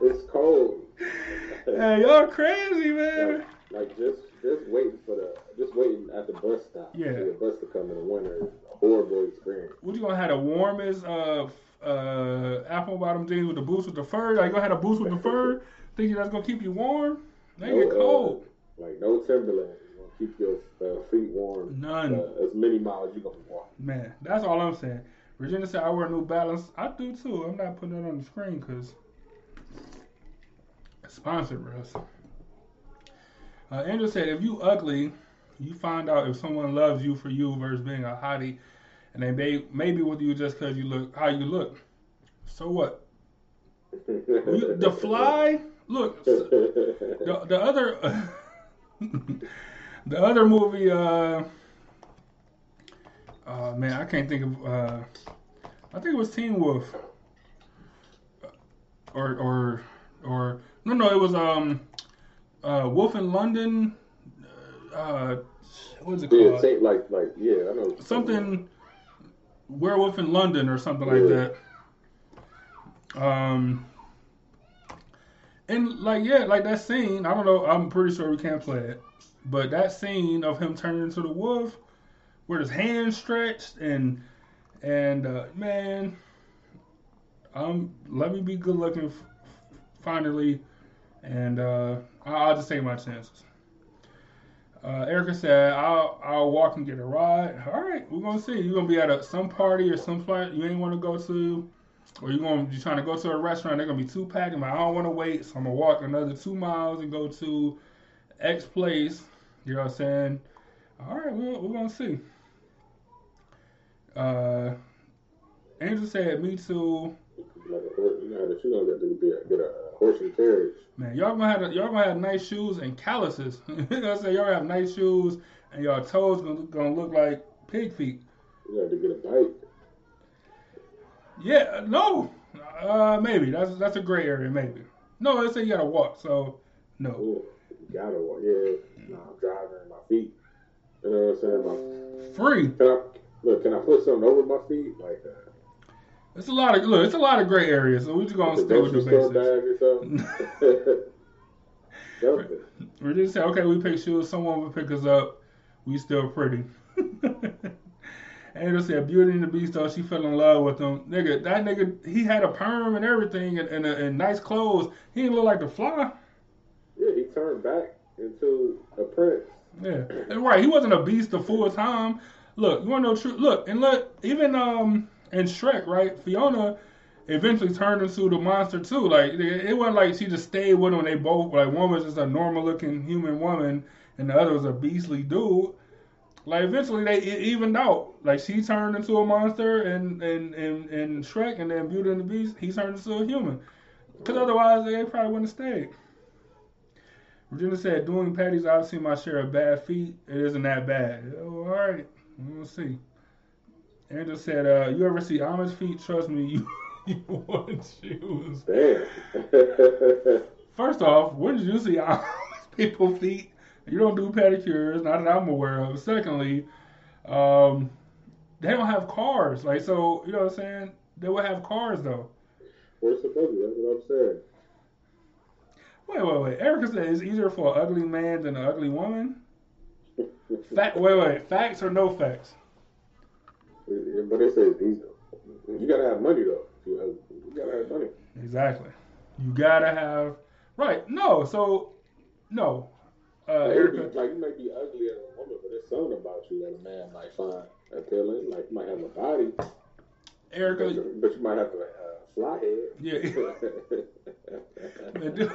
it's cold. hey, y'all crazy, man. Like just just waiting for the just waiting at the bus stop Yeah. for the bus to come in the winter is a horrible experience. What you gonna have the warmest uh uh apple bottom jeans with the boots with the fur? Like you gonna have the boots with the fur? Thinking that's gonna keep you warm? They No, get uh, cold. Like no Timberland. Keep your uh, feet warm. None. Uh, as many miles you gonna walking. Man, that's all I'm saying. Regina said I wear New Balance. I do too. I'm not putting that on the screen because it's sponsored, bro. Uh, Andrew said if you ugly, you find out if someone loves you for you versus being a hottie, and they may maybe with you just because you look how you look. So what? You- the fly. Look, the the other the other movie uh uh man I can't think of uh I think it was Teen Wolf or or or no no it was um uh Wolf in London uh what's it yeah, called take like like yeah, I know. what something werewolf in London or something like that. Um, and like yeah, like that scene. I don't know. I'm pretty sure we can't play it, but that scene of him turning into the wolf with his hands stretched and and uh, man, um, let me be good looking f- finally, and uh, I'll, I'll just take my chances. Uh, Erica said, "I'll I'll walk and get a ride." All right, we're gonna see. You're gonna be at a, some party or some flight you ain't want to go to, or you gonna you trying to go to a restaurant. They're gonna be too packed. I'm I don't want to wait, so I'm gonna walk another two miles and go to X place. You know what I'm saying? All right, we're, we're gonna see. Uh, Angel said, "Me too." Like a horse, you know how that you gonna get to be a, get a horse and carriage. Man, y'all gonna have y'all gonna have nice shoes and calluses. you know what I'm saying? Y'all have nice shoes and y'all toes gonna, gonna look like pig feet. You got to get a bike. Yeah, no, uh, maybe that's that's a gray area. Maybe no, they say you gotta walk. So no, Ooh, you gotta walk. Yeah, no, I'm driving my feet. You know what I'm saying? My, free. can I look? Can I put something over my feet, like uh, It's a lot of look. It's a lot of gray areas. So we're just gonna stay with the basics. bag or something? Something. We just say, okay, we pick shoes. Someone will pick us up. We still pretty. Angel said, Beauty and the Beast, though, she fell in love with him. Nigga, that nigga, he had a perm and everything and, and, and nice clothes. He didn't look like the fly. Yeah, he turned back into a prince. Yeah. And right, he wasn't a beast the full time. Look, you want to know truth? Look, and look, even um in Shrek, right? Fiona eventually turned into the monster too. Like it wasn't like she just stayed with him. They both like one was just a normal looking human woman, and the other was a beastly dude. Like eventually they evened out. Like she turned into a monster, and and and, and Shrek, and then Beauty and the Beast, he turned into a human. Because otherwise they probably wouldn't have stayed. Regina said, doing patties, I've seen my share of bad feet. It isn't that bad. Oh, all right. We'll see. Angel said, uh, you ever see Amish feet? Trust me, you, you want shoes. Damn. First off, when did you see Amish people feet? You don't do pedicures, not that I'm aware of. Secondly, um, they don't have cars. Like, so, you know what I'm saying? They would have cars, though. What's the buggy? That's what I'm saying. Wait, wait, wait. Erica said it's easier for an ugly man than an ugly woman. Fact, wait, wait. Facts or no facts? But they say these. You gotta have money though. You, gotta have money. Exactly. You gotta have right. No, so no. Uh, Like, be- Erica, like you might be ugly as a woman, but there's something about you that a man might find appealing. Like you might have a body, Erica, but you might have a uh, fly head. yeah. but, dude,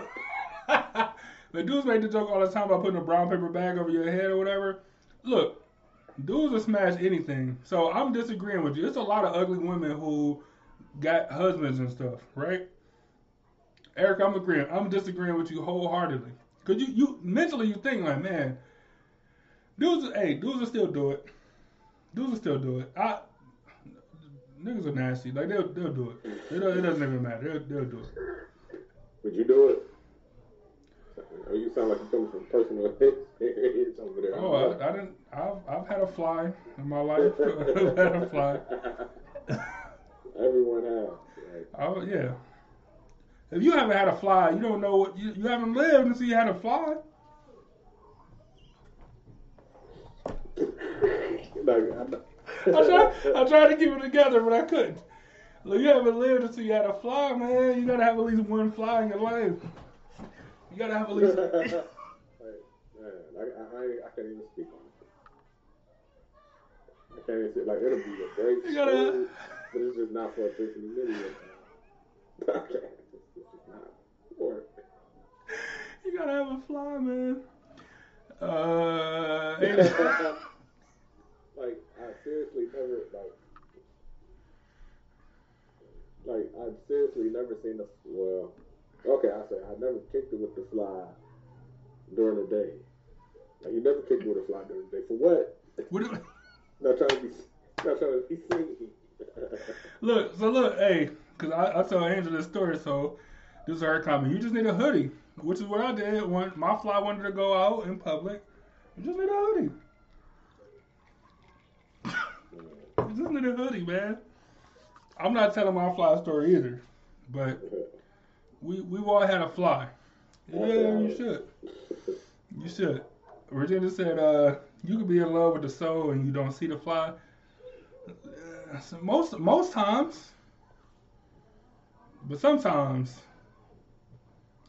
but dudes make the joke all the time about putting a brown paper bag over your head or whatever. Look, dudes will smash anything. So I'm disagreeing with you. It's a lot of ugly women who got husbands and stuff, right? Eric, I'm agreeing. I'm disagreeing with you wholeheartedly. Cause you, you mentally you think like, man, dudes, hey, dudes will still do it. Dudes will still do it. I, niggas are nasty. Like they'll, they'll do it. It, it doesn't even matter. They'll, they'll do it. Would you do it? Oh, you sound like you're coming from personal experience over there. Oh, I, I didn't. I've, I've had a fly in my life. I've had a fly. Everyone has. I, yeah. If you haven't had a fly, you don't know what you, you haven't lived until you had a fly. I tried, I tried to keep it together, but I couldn't. Look, you haven't lived until you had a fly, man. You gotta have at least one fly in your life. You gotta have at least. like, man, I, I, I, I can't even speak on it. I can't even say, like, it'll be a great You gotta- story, but it's just not for a 50 million podcast. It's just not for. You gotta have a fly, man. Uh, and- like, I seriously never, like, like, I've seriously never seen a, well, okay, I say, I never kicked it with the fly during the day. Like, you never kicked it with a fly during the day. For what? what do- Not trying to be, not trying to be seen. Look, so look, hey, because I, I told Angela this story, so this is her comment. You just need a hoodie, which is what I did when my fly wanted to go out in public. You just need a hoodie. You just need a hoodie, man. I'm not telling my fly story either, but we we've all had a fly. Yeah, you should. You should. Regina said, uh, you could be in love with the soul and you don't see the fly. Uh, so most most times, but sometimes,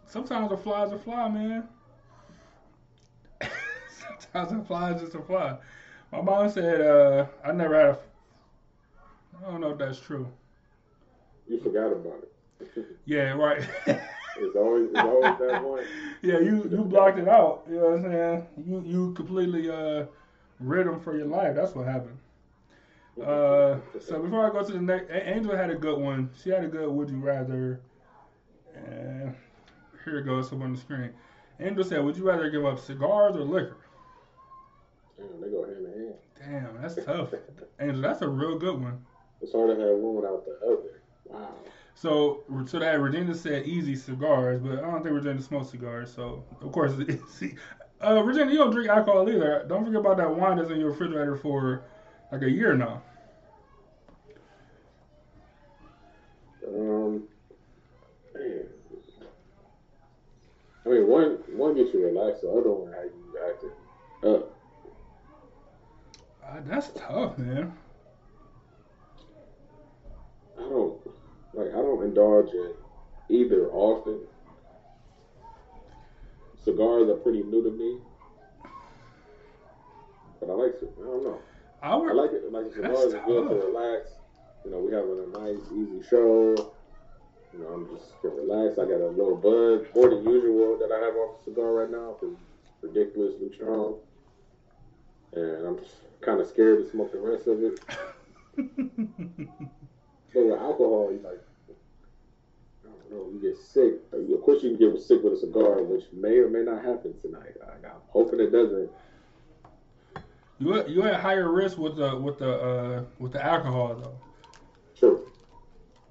sometimes a fly's a fly, man. sometimes a fly is just a fly. My mom said, uh, I never had a. I don't know if that's true. You forgot about it. Yeah, right. It's always it's always that one. yeah, you you blocked it out. You know what I'm saying? You you completely uh rid them for your life. That's what happened. Uh, so before I go to the next, Angel had a good one. She had a good "Would you rather?" And here it goes up on the screen. Angel said, "Would you rather give up cigars or liquor?" Damn, they go hand in hand. Damn, that's tough. Angel, that's a real good one. It's hard to have one without the other. Wow. So, so that Regina said easy cigars, but I don't think Regina smokes cigars. So, of course, it's easy. Uh, Regina, you don't drink alcohol either. Don't forget about that wine that's in your refrigerator for like a year now. Um, man. I mean, one one gets you relaxed, the other one has you acting up. Uh, that's tough, man. I don't like. I don't indulge in either often. Cigars are pretty new to me, but I like. It. I don't know. I I like it. Like cigars are good to relax. You know, we having a nice, easy show. You know, I'm just can relax. I got a little bud, more than usual, that I have off the cigar right now it's ridiculously strong, and I'm just kind of scared to smoke the rest of it. But with alcohol, you like, know, you get sick. Of course, you can get sick with a cigar, which may or may not happen tonight. I, I'm hoping it doesn't. you at- you at higher risk with the with the uh, with the alcohol though. True.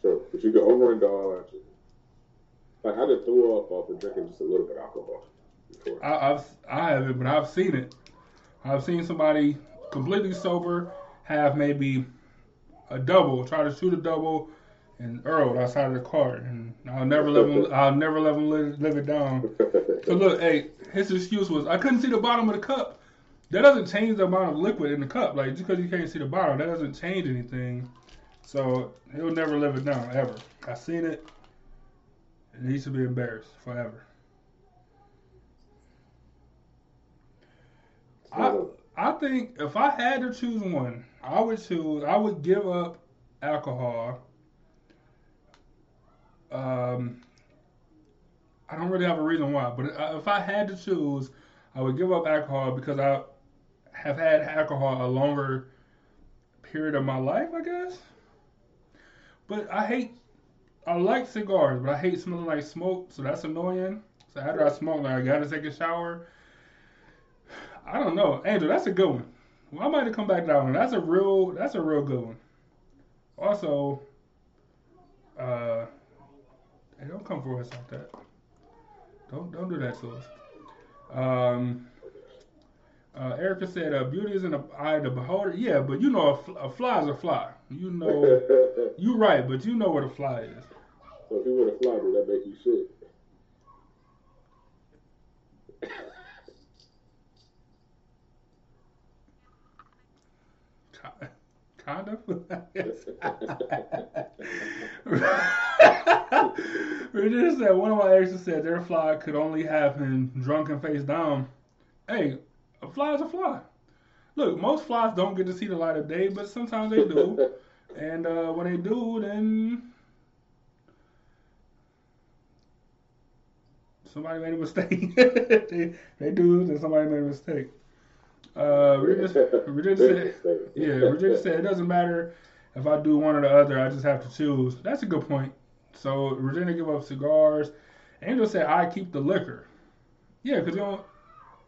True. But you can overindulge. Like, I just threw up off of drinking just a little bit of alcohol before. I, I've I haven't, but I've seen it. I've seen somebody completely sober have maybe a double, try to shoot a double, and Earl outside of the car, and I'll never let him. I'll never let him live, live it down. So look, hey, his excuse was I couldn't see the bottom of the cup. That doesn't change the amount of liquid in the cup. Like just because you can't see the bottom, that doesn't change anything. So he'll never live it down ever. I seen it. And he should be embarrassed forever. I I think if I had to choose one, I would choose. I would give up alcohol. Um, I don't really have a reason why, but if I had to choose, I would give up alcohol because I have had alcohol a longer period of my life, I guess. But I hate. I like cigars, but I hate smelling like smoke, so that's annoying. So after I smoke, like I gotta take a shower. I don't know, Angel. That's a good one. Well, I might have come back down. one. That's a real. That's a real good one. Also, uh, hey, don't come for us like that. Don't don't do that to us. Um, uh, Erica said, uh, "Beauty is in the eye of the beholder." Yeah, but you know, a, fl- a fly is a fly. You know, you're right, but you know what a fly is. so if you were to fly, does that make you sick? Kind of. Regina said one of my exes said their fly could only have him drunken face down. Hey, a fly is a fly. Look, most flies don't get to see the light of day, but sometimes they do. and uh, when they do, then somebody made a mistake. they, they do, then somebody made a mistake. Uh, Regina, said, yeah, Regina said it doesn't matter if I do one or the other. I just have to choose. That's a good point. So Regina give up cigars. Angel said I keep the liquor. Yeah, cause you don't.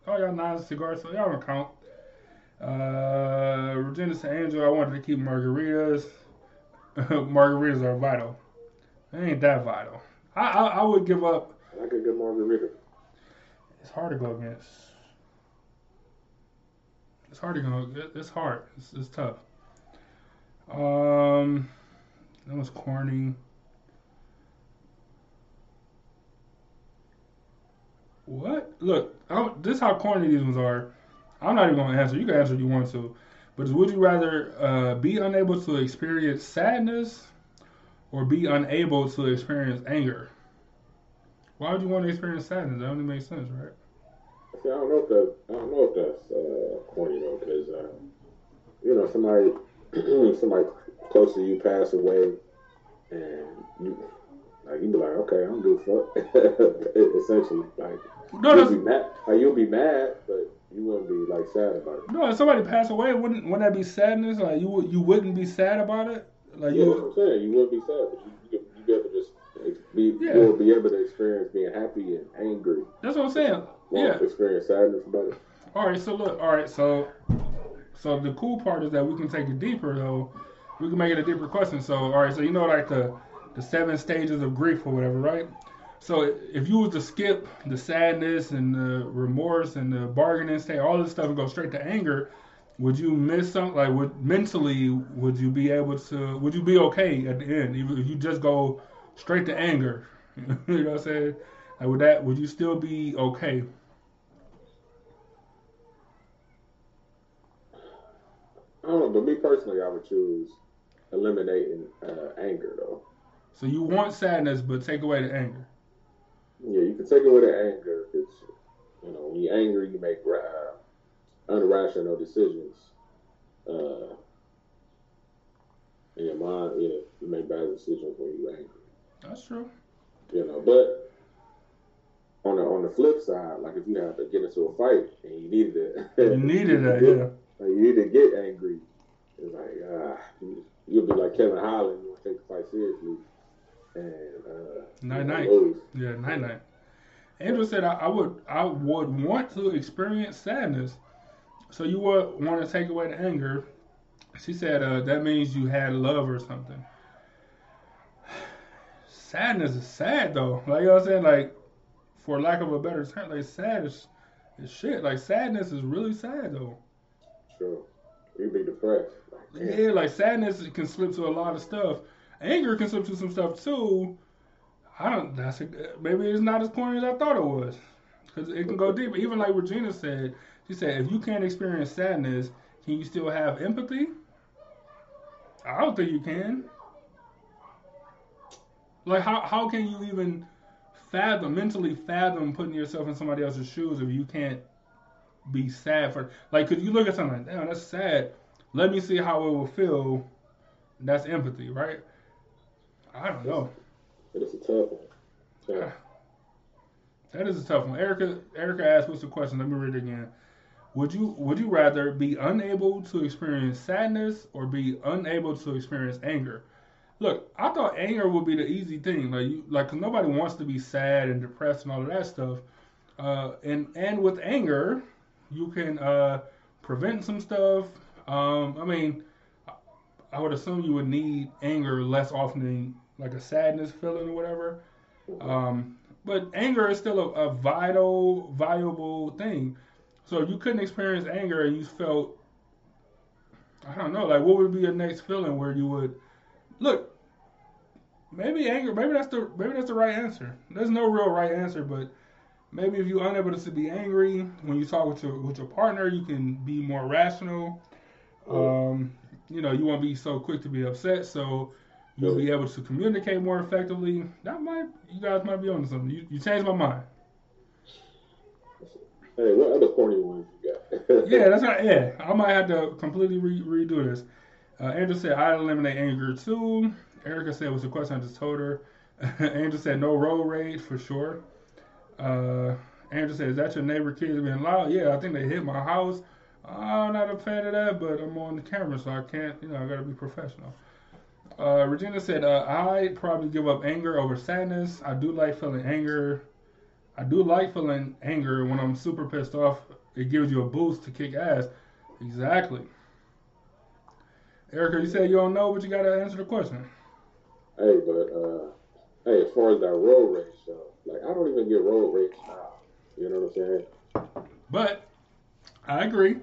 All y'all nine cigars, so y'all don't count. Uh, Regina said Angel, I wanted to keep margaritas. margaritas are vital. They ain't that vital. I, I I would give up. I like a good margarita. It's hard to go against. It's hard to go. It's hard. It's, it's tough. Um, that was corny. What? Look, i this is how corny these ones are. I'm not even gonna answer. You can answer if you want to, but would you rather uh, be unable to experience sadness or be unable to experience anger? Why would you want to experience sadness? That only makes sense, right? I don't know if that I don't know if that's uh, corny though, because uh, you know somebody somebody close to you pass away, and you like you be like, okay, I don't give a fuck. Essentially, like No, you'll be mad, like you'll be mad, but you wouldn't be like sad about it. no. If somebody passed away, wouldn't wouldn't that be sadness? Like you would you wouldn't be sad about it? Like Yeah, you that's what I'm saying. You wouldn't be sad, but you you you be able to just be Yeah. you'll be able to experience being happy and angry. that's what I'm saying. Yeah. experience sadness about it. All right, so look, all right, so so the cool part is that we can take it deeper though. We can make it a deeper question. So all right, so you know like the the seven stages of grief or whatever, right? So if you was to skip the sadness and the remorse and the bargaining state, all this stuff and go straight to anger, would you miss something? Like, would mentally would you be able to? Would you be okay at the end if you just go straight to anger? you know what I'm saying? Like, would that? Would you still be okay? I don't know, but me personally, I would choose eliminating uh, anger though. So you want sadness, but take away the anger. Yeah, you can take away the anger. It's you know when you're angry, you make uh, irrational decisions. Uh, in your mind, yeah, you make bad decisions when you're angry. That's true. You know, but on the on the flip side, like if you have to get into a fight and you needed it, You needed that, yeah. Like you need to get angry. It's like ah, you, you'll be like Kevin Holland. You want to take the fight seriously, and uh, Night night. Yeah, night night. Andrew said I, I would I would want to experience sadness. So you would want to take away the anger. She said uh, that means you had love or something. Sadness is sad though. Like you know what I'm saying? Like for lack of a better term, like sad is, is shit. Like sadness is really sad though. Sure, you'd be depressed. Like. Yeah, like sadness can slip to a lot of stuff. Anger can slip to some stuff too. I don't. That's a, maybe it's not as corny as I thought it was, because it can go deeper. Even like Regina said, she said if you can't experience sadness, can you still have empathy? I don't think you can. Like how how can you even fathom mentally fathom putting yourself in somebody else's shoes if you can't be sad for like could you look at something like damn that's sad. Let me see how it will feel. That's empathy right? I don't know. It's a tough one. Tough. Ah. that is a tough one. Erica erica asked what's the question? Let me read it again. Would you would you rather be unable to experience sadness or be unable to experience anger look i thought anger would be the easy thing like you like 'cause nobody wants to be sad and depressed and all of that stuff uh, and and with anger you can uh, prevent some stuff um, i mean I would assume you would need anger less often than like a sadness feeling or whatever. Um, but anger is still a, a vital, valuable thing. So if you couldn't experience anger and you felt, I don't know, like what would be your next feeling where you would look? Maybe anger. Maybe that's the maybe that's the right answer. There's no real right answer, but maybe if you're unable to be angry when you talk with your with your partner, you can be more rational. Um, you know, you won't be so quick to be upset, so you'll be able to communicate more effectively. That might, you guys might be onto something. You, you changed my mind. Hey, what other corny ones you got? Yeah, that's right. Yeah, I might have to completely re- redo this. Uh, Andrew said I'd eliminate anger too. Erica said was the question I just told her. Andrew said no road rage for sure. Uh, Andrew said, "Is that your neighbor kids being loud?" Yeah, I think they hit my house. I'm not a fan of that, but I'm on the camera, so I can't. You know, I gotta be professional. Uh, Regina said, uh, "I'd probably give up anger over sadness. I do like feeling anger. I do like feeling anger when I'm super pissed off. It gives you a boost to kick ass. Exactly. Erica, you said you don't know, but you gotta answer the question. hey, but uh, hey, as far as that road rage stuff, like I don't even get road rage now. You know what I'm saying? But I agree.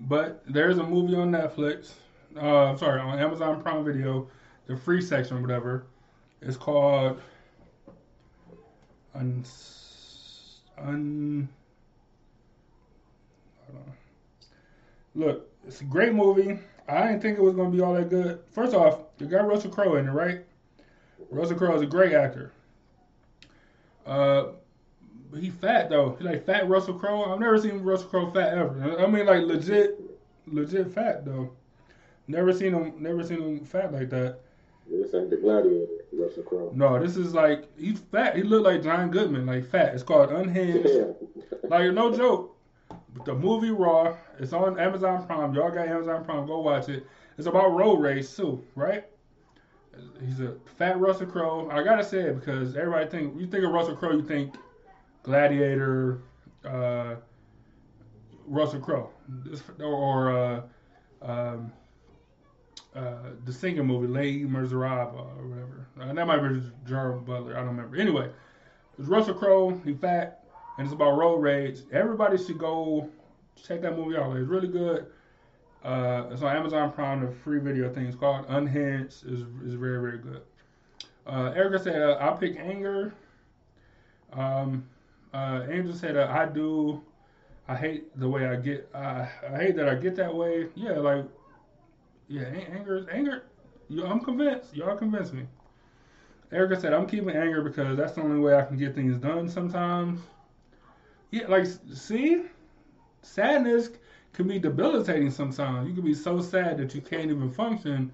But there's a movie on Netflix. Uh, sorry, on Amazon Prime Video, the free section, whatever. It's called un, un Hold on. Look, it's a great movie. I didn't think it was gonna be all that good. First off, you got Russell Crowe in it, right? Russell Crowe is a great actor. Uh, he fat though. He like fat Russell Crowe. I've never seen Russell Crowe fat ever. I mean, like legit, legit fat though. Never seen him. Never seen him fat like that. This ain't the Gladiator, Russell Crowe. No, this is like he's fat. He looked like John Goodman, like fat. It's called Unhinged. Yeah. Like no joke. The movie Raw. It's on Amazon Prime. Y'all got Amazon Prime. Go watch it. It's about road race too, right? He's a fat Russell Crowe. I gotta say it because everybody think you think of Russell Crowe, you think Gladiator, uh, Russell Crowe, or, uh, um, uh, the singing movie Lady Miserable or whatever. Uh, that might be Gerald Butler. I don't remember. Anyway, it's Russell Crowe. He fat, and it's about road rage. Everybody should go check that movie out. It's really good. Uh, it's on Amazon Prime, the free video thing. It's called Unhinged. is is very very good. Uh, Erica said, uh, "I'll pick anger." Um, uh, Angel said, uh, "I do. I hate the way I get. I I hate that I get that way. Yeah, like yeah, anger is anger. I'm convinced. Y'all convinced me." Erica said, "I'm keeping anger because that's the only way I can get things done. Sometimes, yeah, like see, sadness." can be debilitating sometimes. You can be so sad that you can't even function.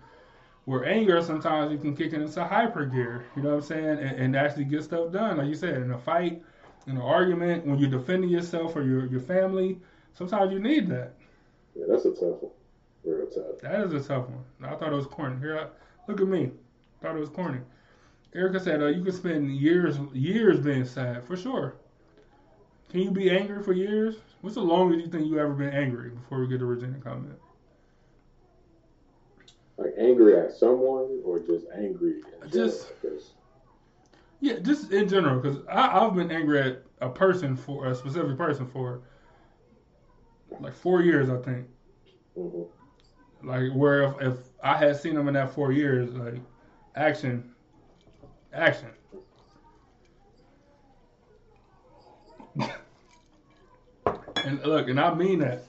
Where anger, sometimes you can kick it into hyper gear. You know what I'm saying? And, and actually get stuff done. Like you said, in a fight, in an argument, when you're defending yourself or your your family, sometimes you need that. Yeah, that's a tough one. Real tough. That is a tough one. I thought it was corny. Here, I, look at me. Thought it was corny. Erica said, uh, "You can spend years, years being sad for sure. Can you be angry for years? What's the longest you think you ever been angry before we get to Regina comment? Like angry at someone or just angry in general? Just- Yeah, just in general, because I've been angry at a person for a specific person for like four years, I think. mhm. Like where if, if I had seen them in that four years, like action, action. And look, and I mean that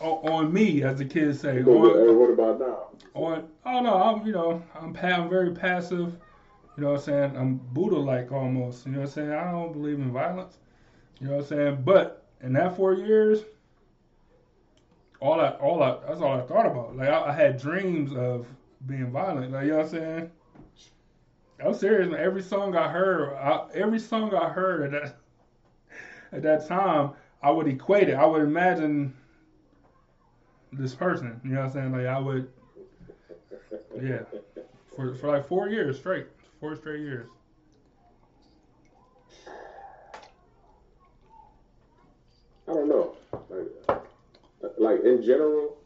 on, on me, as the kids say. Hey, On, what about now? on, oh no, I'm you know I'm I'm very passive. You know what I'm saying? I'm Buddha like almost. You know what I'm saying? I don't believe in violence. You know what I'm saying? But in that four years, all I all I that's all I thought about. Like I, I had dreams of being violent. Like you know what I'm saying? I'm serious. Man. Every song I heard, I, every song I heard at that at that time, I would equate it. I would imagine this person. You know what I'm saying? Like I would, yeah, for for like four years straight, four straight years. I don't know. Like, like in general,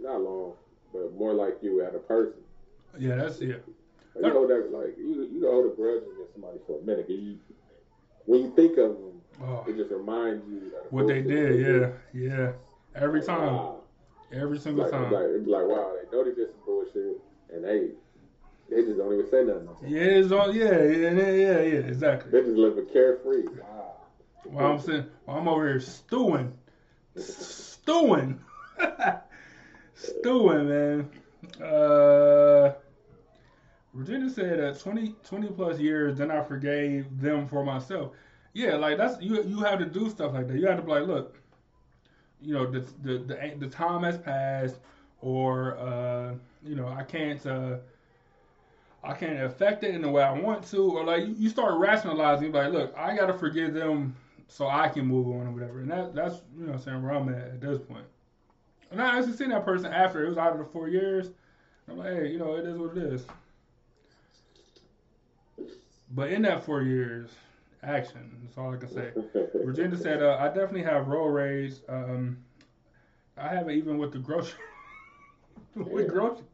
not long, but more like you at a person. Yeah, that's it. Like, you hold that like you you hold a grudge against somebody for a minute. You, when you think of them, Oh, it just reminds you what they did, yeah, yeah. Every time, Wow. every single Like, time. like, it'd be like, wow, they know they did some bullshit, and they they just don't even say nothing. Yeah, it's on. Yeah, yeah, yeah, yeah, yeah. Exactly. They just live living carefree. Wow. While I'm saying, while I'm over here stewing, stewing, stewing, man. Uh, Virginia said that 20, 20 plus years, then I forgave them for myself. Yeah, like that's you. You have to do stuff like that. You have to be like, look, you know, the the the, the time has passed, or uh, you know, I can't. Uh, I can't affect it in the way I want to, or like you- start rationalizing, like, look, I gotta forgive them so I can move on or whatever. And that that's you know I'm saying where I'm at at this point. And I actually seen that person after it was out of the four years. I'm like, hey, you know, it is what it is. But in that four years, action. That's all I can say. Virginia said, uh, I definitely have road rage. Um, I have it even with the grocery. with Yeah. grocery.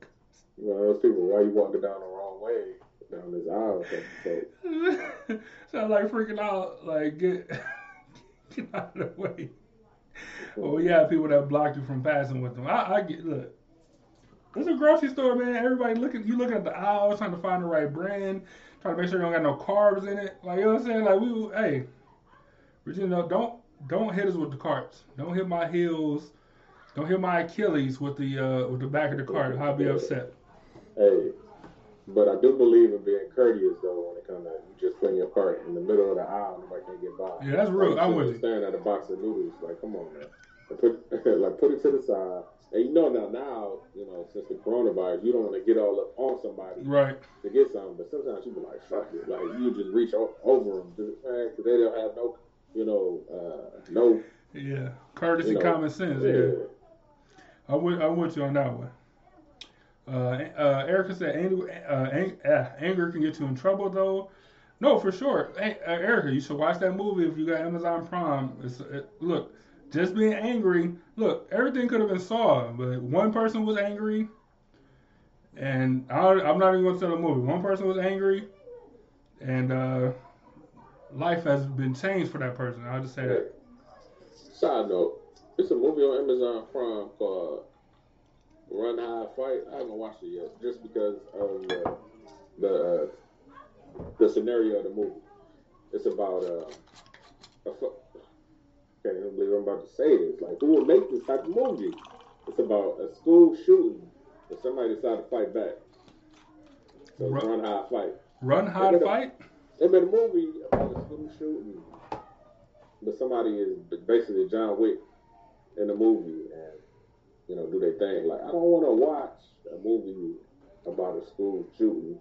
You know, those people, why you walking down the wrong way down this aisle? So, so so I'm like freaking out, like get get out of the way. Well, we have people that block you from passing with them. I, I get look. It's a grocery store, man. Everybody looking, you looking at the aisle, trying to find the right brand, trying to make sure you don't got no carbs in it. Like you know what I'm saying? Like we, hey, Regina, don't don't hit us with the carts. Don't hit my heels. Don't hit my Achilles with the uh, with the back of the cart. I'll be upset. Hey, but I do believe in being courteous though when it comes to you just putting your cart in the middle of the aisle, nobody can get by. Yeah, that's real. I'm with you. Staring at a box of noodles, like, come on, man. Put like put it to the side. And you know now, now you know since the coronavirus, you don't want to get all up on somebody Right. to get something. But sometimes you be like, fuck it, like you just reach o- over them, just man, 'cause they don't have no, you know, uh, no, Yeah. Courtesy, you know, common sense. Yeah. I'm with, I'm with you on that one. Uh, uh, Erica said anger, uh, ang- uh, anger can get you in trouble though. No, for sure. Hey, uh, Erica, you should watch that movie if you got Amazon Prime. It's, it, look, just being angry. Look, everything could have been solved, but one person was angry, and I, I'm not even going to tell the movie. One person was angry, and uh, life has been changed for that person. I'll just say that. Side note, it's a movie on Amazon Prime called Run High Fight. I haven't watched it yet, just because of the the, uh, the scenario of the movie. It's about uh, a can't even believe I'm about to say this. Like, who would make this type of movie? It's about a school shooting, but somebody decided to fight back. So Run- Run High Fight. Run, hide, fight. They made a movie about a school shooting, but somebody is basically John Wick in the movie, and you know, do they thing. Like, I don't want to watch a movie about a school shooting.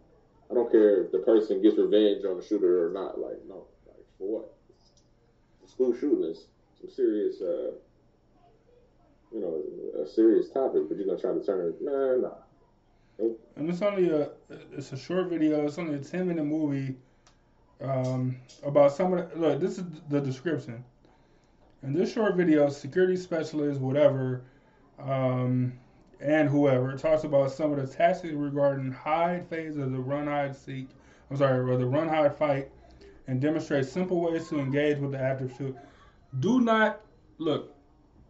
I don't care if the person gets revenge on the shooter or not. Like, no, like for what? The school shooting is some serious, uh, you know, a serious topic, but you're gonna try to turn it, man, nah. And it's only a it's a short video. It's only a ten minute movie um, about some of the, look. This is the description. In this short video, security specialist, whatever, um, and whoever talks about some of the tactics regarding hide phase of the run hide seek. I'm sorry, or the run hide fight, and demonstrates simple ways to engage with the active shoot. Do not look.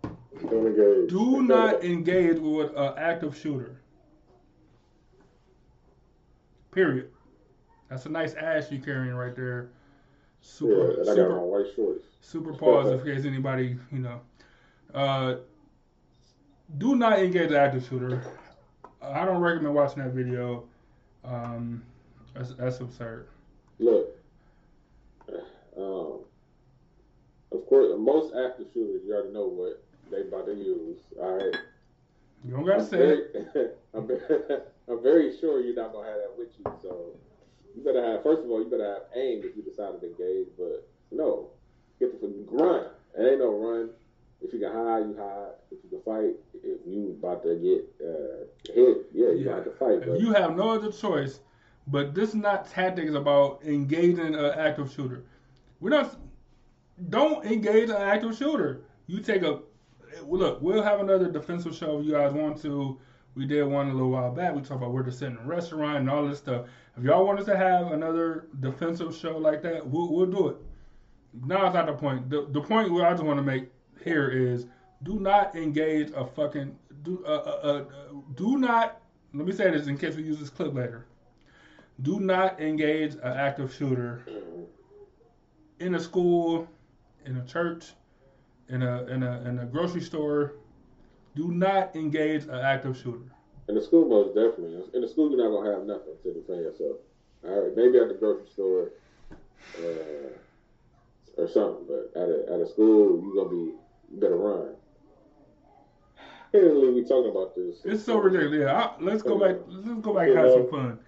Don't engage. Do not engage with an active shooter. Period. That's a nice ass you carrying right there. Super, Yeah, and I got my super, white shorts. super pause in case anybody, you know. Uh, do not engage the active shooter. I don't recommend watching that video. Um, that's, that's absurd. Look, um, of course, most active shooters, you already know what they about to use. All right. You don't gotta I'm say very, it. I'm, very, I'm very sure you're not gonna have that with you. So you better have. First of all, you better have aim if you decide to engage. But no, get the run. It ain't no run. If you can hide, you hide. If you can fight, if you about to get uh, hit, yeah, you Yeah. have to fight. But You have no other choice, but this is not tactics about engaging an active shooter. We're not. Don't engage an active shooter. You take a look. We'll have another defensive show if you guys want to. We did one a little while back. We talked about where to sit in a restaurant and all this stuff. If y'all want us to have another defensive show like that, we'll, we'll do it. Now it's not the point. The, the point where I just want to make here is do not engage a fucking do uh, uh, uh, do not let me say this in case we use this clip later. Do not engage an active shooter in a school, in a church, in a in a in a grocery store. Do not engage an active shooter. In the school, most definitely. In the school, you're not gonna have nothing to defend yourself. All right, maybe at the grocery store uh, or something, but at a at a school, you're gonna be you better run. Apparently, we talking about this. It's so ridiculous. Yeah, I, let's go back. Let's go back and have some fun.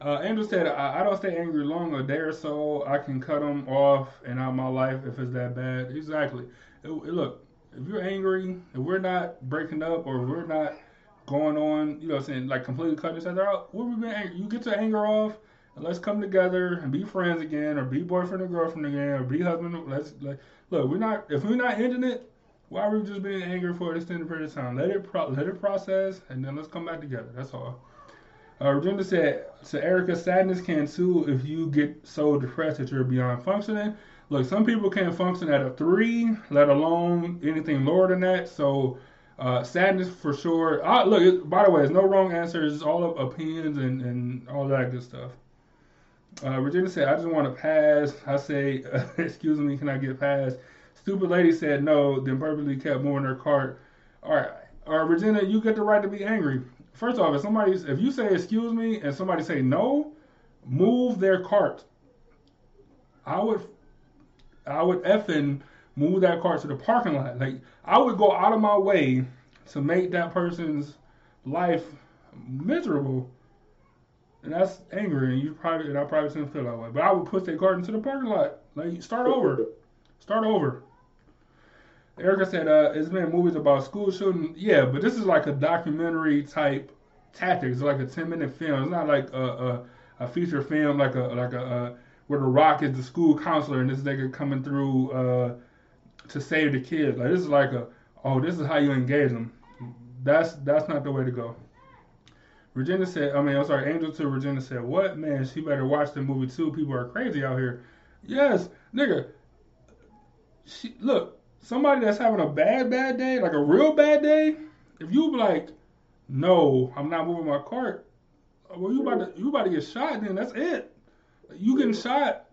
Uh, Andrew said, I, "I don't stay angry long. A day or so, I can cut them off and out my life if it's that bad." Exactly. It- it- look, if you're angry, if we're not breaking up or we're not going on, you know, what I'm saying like completely cutting each other out, what we been angry? You get your anger off, and let's come together and be friends again, or be boyfriend and girlfriend again, or be husband. Let's like, look, we're not. If we're not ending it, why are we just being angry for an extended period of time? Let it pro- let it process, and then let's come back together. That's all. Uh, Regina said, "So Erica, sadness can too if you get so depressed that you're beyond functioning. Look, some people can't function at a three, let alone anything lower than that. So, uh, sadness for sure. Look, it, by the way, there's no wrong answers. It's all opinions and, and all that good stuff. Uh, Regina said, I just want to pass. I say, excuse me, can I get past Stupid lady said no, then purposely kept moving her cart. All right, all right, Regina, you get the right to be angry. First off, if somebody, if you say excuse me and somebody say no, move their cart. I would, I would effing move that cart to the parking lot. Like I would go out of my way to make that person's life miserable. And that's angry, and you probably, and I probably shouldn't feel that way. But I would push that cart into the parking lot. Like start over, start over. Erica said, uh, it's been movies about school shooting. Yeah, but this is like a documentary type tactics. It's like a 10 minute film. It's not like a, a, a feature film like a like a, a where the Rock is the school counselor and this nigga coming through uh, to save the kids. Like this is like a oh this is how you engage them. That's that's not the way to go. Regina said, I mean, I'm sorry, Angel to Regina said, what man? She better watch the movie too. People are crazy out here. Yes, nigga. She look somebody that's having a bad bad day, like a real bad day. If you like, no, I'm not moving my cart. Uh, well, you about to you about to get shot. Then that's it. You getting shot.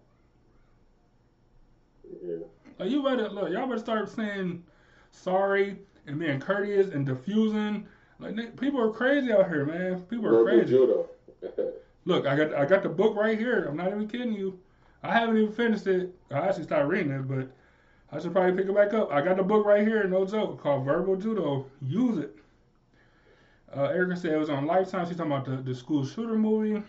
Yeah. Like you better look. Y'all better start saying sorry and being courteous and diffusing. Like people are crazy out here, man. People are crazy. judo. Look, I got I got the book right here. I'm not even kidding you. I haven't even finished it. I actually started reading it, but I should probably pick it back up. I got the book right here, no joke, called Verbal Judo. Use it. Uh, Erica said it was on Lifetime. She's talking about the, the school shooter movie.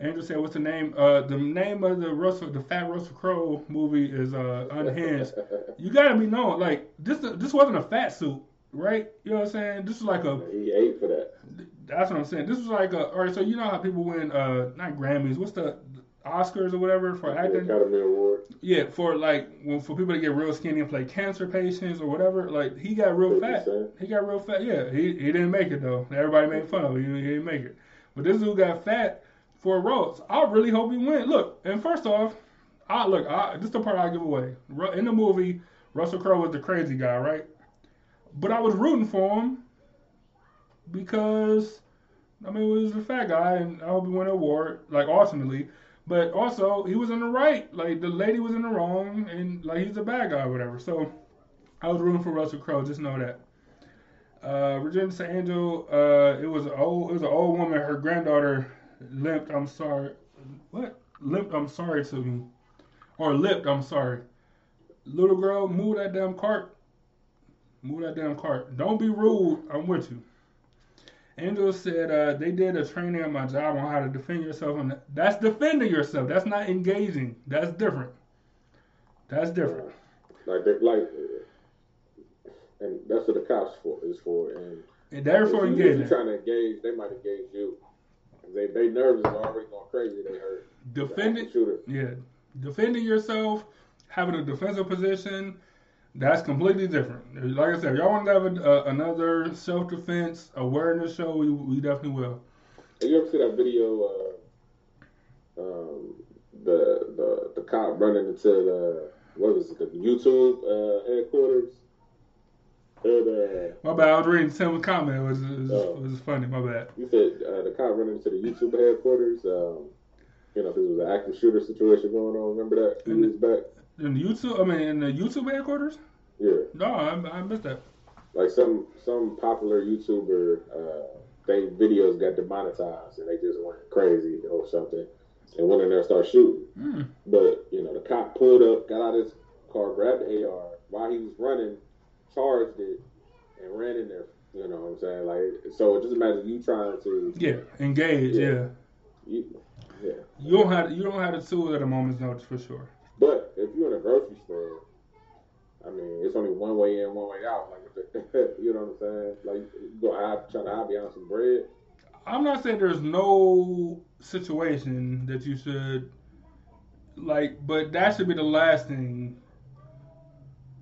Andrew said, "What's the name? Uh, the name of the Russell, the Fat Russell Crowe movie is uh, Unhinged. You gotta be known. Like this, this wasn't a fat suit, right? You know what I'm saying? This is like a he ate for that. that's what I'm saying. This was like a all right. So you know how people win uh not Grammys, what's the Oscars or whatever for acting? Academy Award. Yeah, for like when, for people to get real skinny and play cancer patients or whatever. Like he got real fat. 50 Cent. He got real fat. Yeah, he he didn't make it though. Everybody made fun of him. He, he didn't make it. But this dude got fat for roles. I really hope he win. Look, and first off, I look. I, this is the part I give away. In the movie, Russell Crowe was the crazy guy, right? But I was rooting for him because I mean he was a fat guy, and I hope he win an award. Like ultimately. But also, he was in the right. Like the lady was in the wrong, and like he's a bad guy or whatever. So I was rooting for Russell Crowe. Just know that. Uh, Virginia St. Angel. Uh, it was an old. It was an old woman. Her granddaughter limped. I'm sorry. What? Limped. I'm sorry to me. Or lipped. I'm sorry. Little girl, move that damn cart. Move that damn cart. Don't be rude. I'm with you. Angel said uh, they did a training at my job on how to defend yourself. And that's defending yourself. That's not engaging. That's different. That's different. Like they like, and that's what the cops for is for. And And you- if engaging. you're trying to engage, they might engage you. They they nerves is already going crazy. They hurt. Defending, yeah, defending yourself, having a defensive position, that's completely different. Like I said, if y'all want to have a, uh, another self defense awareness show, we, we definitely will. Have you ever see that video? Uh, um, the the the cop running into the what was it? The YouTube uh, headquarters. And, uh, My bad. I was reading Tim's comment. It was it was, Oh. it was funny. My bad. you said uh, the cop running into the YouTube headquarters. Um, you know, this was an active shooter situation going on. Remember that? Mhm. years back. In the YouTube, I mean, in the YouTube headquarters. Yeah. No, I, I missed that. like some some popular YouTuber, uh, they videos got demonetized and they just went crazy or something, and went in there and started shooting. Hmm. But you know, the cop pulled up, got out his car, grabbed the AR while he was running, charged it, and ran in there. You know what I'm saying? Like, so just imagine you trying to, Yeah, engage. Yeah. Yeah. you, yeah. you don't have you don't have the tools at a moment's notice for sure. But if you're in a grocery store, I mean, it's only one way in, one way out. Like, you know what I'm saying? Like, you go hide, trying to hide behind some bread. I'm not saying there's no situation that you should like, but that should be the last thing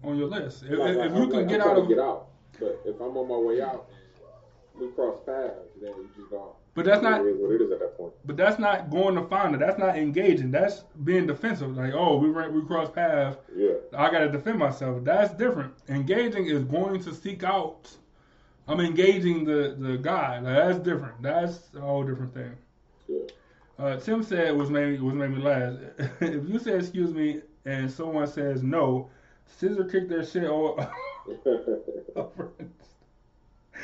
on your list. If, Like, if you I'm can like, get out of, get out. But if I'm on my way out we cross paths, then you just gone. but that's not, It is what it is at that point. but that's not going to find it. That's not engaging. That's being defensive. Like, oh, we ran, we crossed paths. Yeah. I got to defend myself. That's different. Engaging is going to seek out. I'm engaging the the guy. Like, that's different. That's a whole different thing. Yeah. Uh, Tim said was made was made me laugh. if you say excuse me and someone says no, scissor kick their shit all over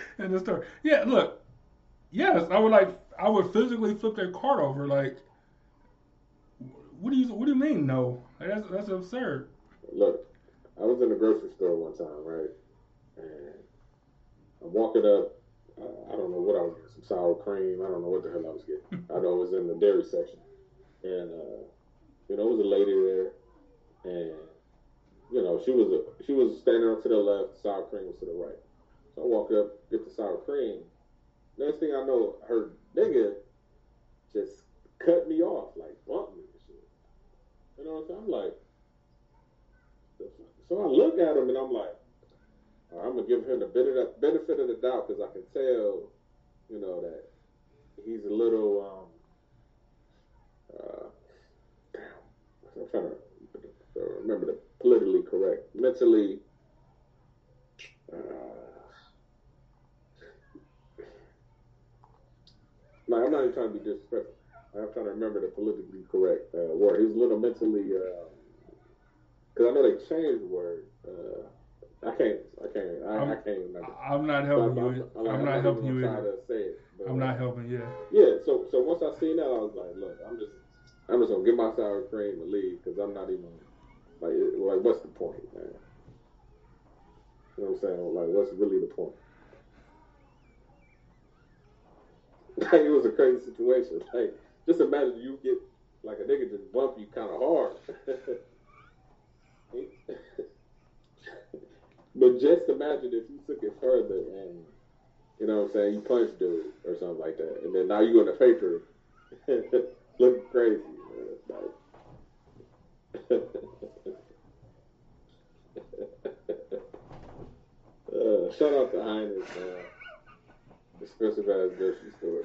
in the store. Yeah, look. Yes, I would like. I would physically flip their cart over. Like, what do you what do you mean? No, like, that's that's absurd. Look, I was in the grocery store one time, right? And I'm walking up. Uh, I don't know what I was getting, some sour cream. I don't know what the hell I was getting. I know it was in the dairy section, and uh, you know, it was a lady there, and you know, she was a, she was standing up to the left, sour cream was to the right. So I walk up, get the sour cream. Next thing I know, her nigga just cut me off, like bumped me and shit. You know what I'm saying? I'm like, so I look at him and I'm like, right, I'm gonna give him the benefit of the doubt because I can tell, you know, that he's a little, um, uh, damn, I'm trying to remember the politically correct, mentally. Uh, like I'm not even trying to be disrespectful. I'm trying to remember the politically correct uh, word. He's a little mentally, because uh, I know they changed the word. Uh, I can't, I can't, I, I'm, I can't remember. I'm not helping I'm, you. I'm, I'm, I'm not, helping you either. To say it, but, I'm not helping. Yeah. Yeah. So, so once I seen that, I was like, look, I'm just, I'm just gonna get my sour cream and leave because I'm not even like, like, what's the point, man? You know what I'm saying? Like, what's really the point? Like, it was a crazy situation. Like, just imagine you get like a nigga just bump you kind of hard. but just imagine if you took it further and you know what I'm saying, you punch dude or something like that, and then now you in the paper looking crazy. Uh, shout out to Heinz, man. Expensive ass grocery store,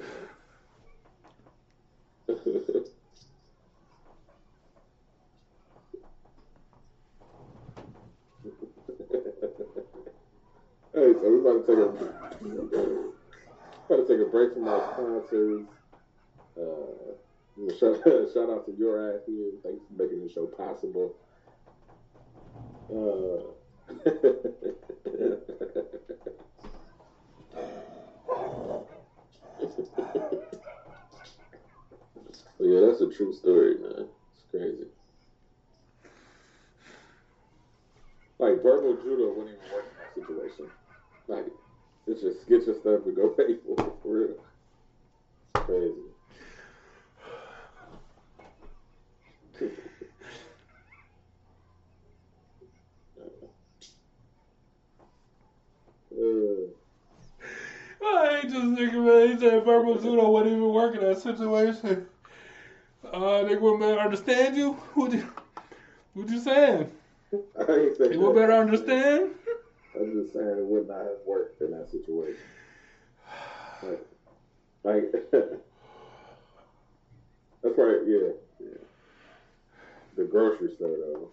hey, so we about to take a about to take a break from our sponsors. Uh, shout, shout out to your ass here. Thanks for making the show possible. Uh, yeah, that's a true story, man. It's crazy. Like verbal judo wouldn't even work in that situation. Like, it's just get your stuff and go pay for it for real. It's crazy. Uh, I ain't just thinking, man. He said verbal judo wouldn't even work in that situation. Uh, they would better understand you. What you, what you saying? I ain't saying. They would better understand. I'm just saying it would not have worked in that situation. Like, like that's right. Yeah, yeah. The grocery store though.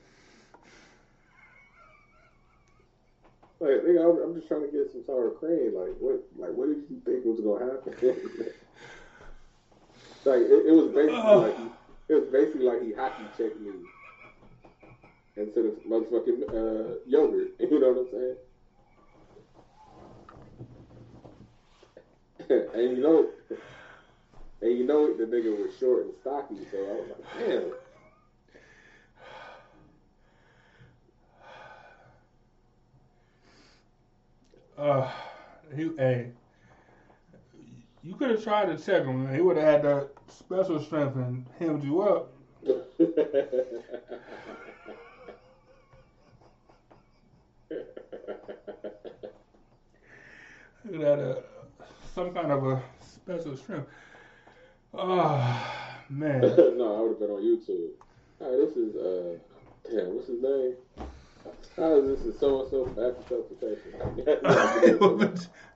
Like, nigga, I'm, just trying to get some sour cream. Like, what? Like, what did you think was gonna happen? like, it, it, was basically like it was basically like he hockey checked me instead of motherfucking uh, yogurt. You know what I'm saying? and you know, and you know, the nigga was short and stocky, so I was like, damn. Uh, he, hey, you could have tried to check him. He would have had that special strength and hemmed you up. It had a some kind of a special strength. Oh man. no, I would have been on YouTube. All right, this is uh, damn, what's his name? How is this is so and so after substitution?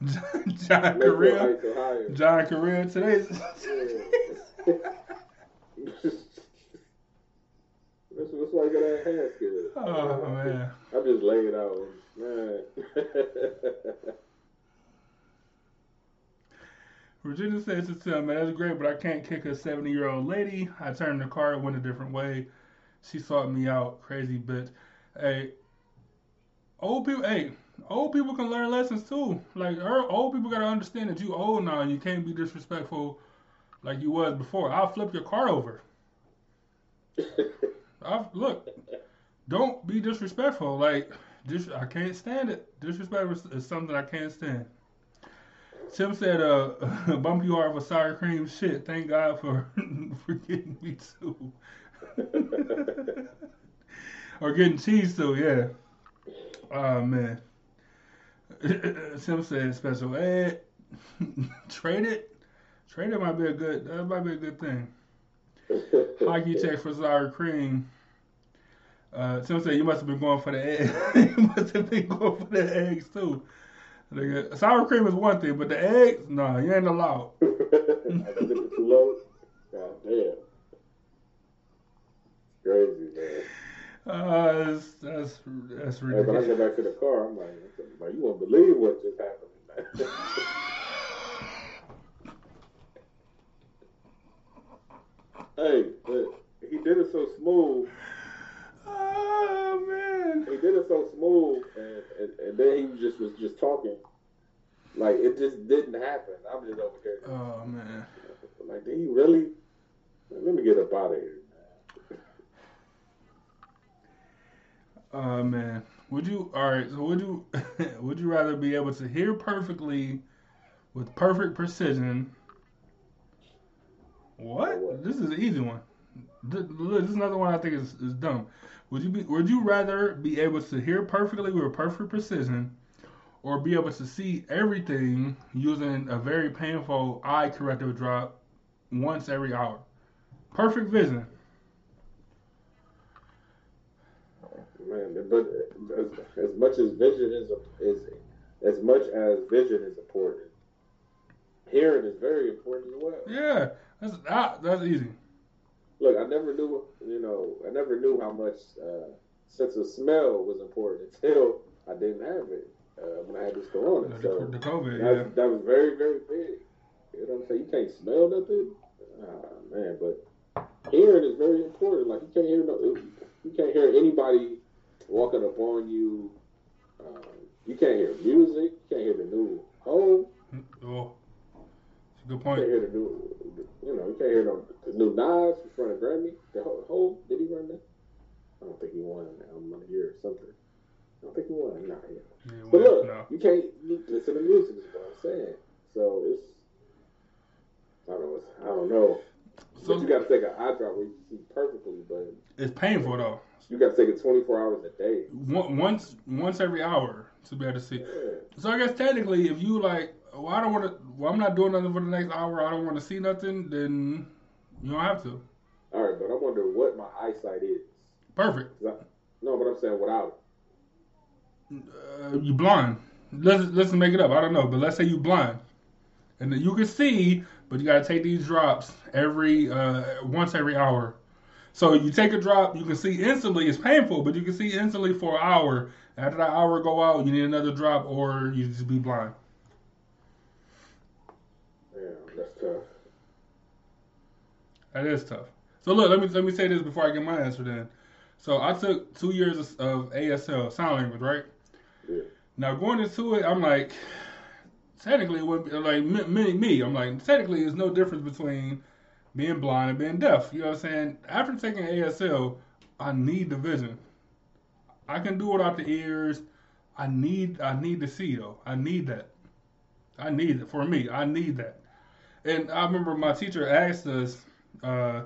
John, John Korea. John Korea today's. That's, that's why I got that hand. Oh man. I'm just laying it out, man. Virginia says to tell man, that's great, but I can't kick a 70 year old lady. I turned the car, went a different way. She sought me out, crazy bitch. Hey, old people, hey, old people can learn lessons too. Like old people gotta understand that you old now and you can't be disrespectful like you was before. I'll flip your car over. I look, don't be disrespectful. Like this, I can't stand it. Disrespect is, something I can't stand. Tim said, "Uh, bump you hard for sour cream shit. Thank God for for getting me too, or getting cheese too. Yeah. Oh man. Tim said, special ed. Trade it. Trade it might be a good. That might be a good thing. Hockey check for sour cream. Uh, Tim said you must have been going for the eggs. you must have been going for the eggs too. Nigga, sour cream is one thing, but the eggs, nah, you ain't allowed. too low. God damn. Crazy, man. Uh, that's that's, that's when I ridiculous. get back to the car, I'm like, man, you won't believe what just happened. hey, but he did it so smooth. Oh man. He did it so smooth, and, and, and then he just was just talking. Like, it just didn't happen. I'm just over here. Oh man. Like, did he really? Let me get up out of here. Oh man. Would you all right? So would you would you rather be able to hear perfectly with perfect precision? What? This is an easy one. Th- look, This is another one I think is, is dumb. Would you be Would you rather be able to hear perfectly with perfect precision, or be able to see everything using a very painful eye corrective drop once every hour? Perfect vision. Man, but as, as much as vision is is as much as vision is important, hearing is very important as well. Yeah, that's that, that's easy. Look, I never knew, you know, I never knew how much uh, sense of smell was important until I didn't have it uh, when I had this corona. The, So the COVID, that, yeah. that was very, very big. You know what I'm saying? You can't smell nothing. Ah, man, but hearing is very important. Like you can't hear no, you can't hear anybody walking upon you. Um, you can't hear music. You can't hear the new home. Oh, it's a good You point. can't hear the new, you know, you can't hear no the new Nas in front of Grammy. The whole, whole did he run that? I don't think he won an album of the year or something. I don't think he won. Nah, yeah. Yeah, But well, look, no. you can't listen to music. Is what I'm saying. So it's I don't know. I don't know. So but you got to take an eye drop where you see perfectly. But it's painful though. you got to take it 24 hours a day. Once once every hour to be able to see. Yeah. So I guess technically, if you like, well, I don't want to. Well, I'm not doing nothing for the next hour. I don't want to see nothing. Then you don't have to. All right, but I wonder what my eyesight is. Perfect. I- no, but I'm saying without Uh, you blind. Let's let's make it up. I don't know, but let's say you blind, and then you can see, but you gotta take these drops every uh, once every hour. So you take a drop, you can see instantly. It's painful, but you can see instantly for an hour. After that hour go out, you need another drop, or you just be blind. Yeah, that's tough. That is tough. So look, let me let me say this before I get my answer. Then, so I took two years of, of ASL sign language, right? Yeah. Now going into it, I'm like, technically, like me, me, I'm like, technically, there's no difference between being blind and being deaf. You know what I'm saying? After taking ASL, I need the vision. I can do without the ears. I need, I need to see though. I need that. I need it for me. I need that. And I remember my teacher asked us uh,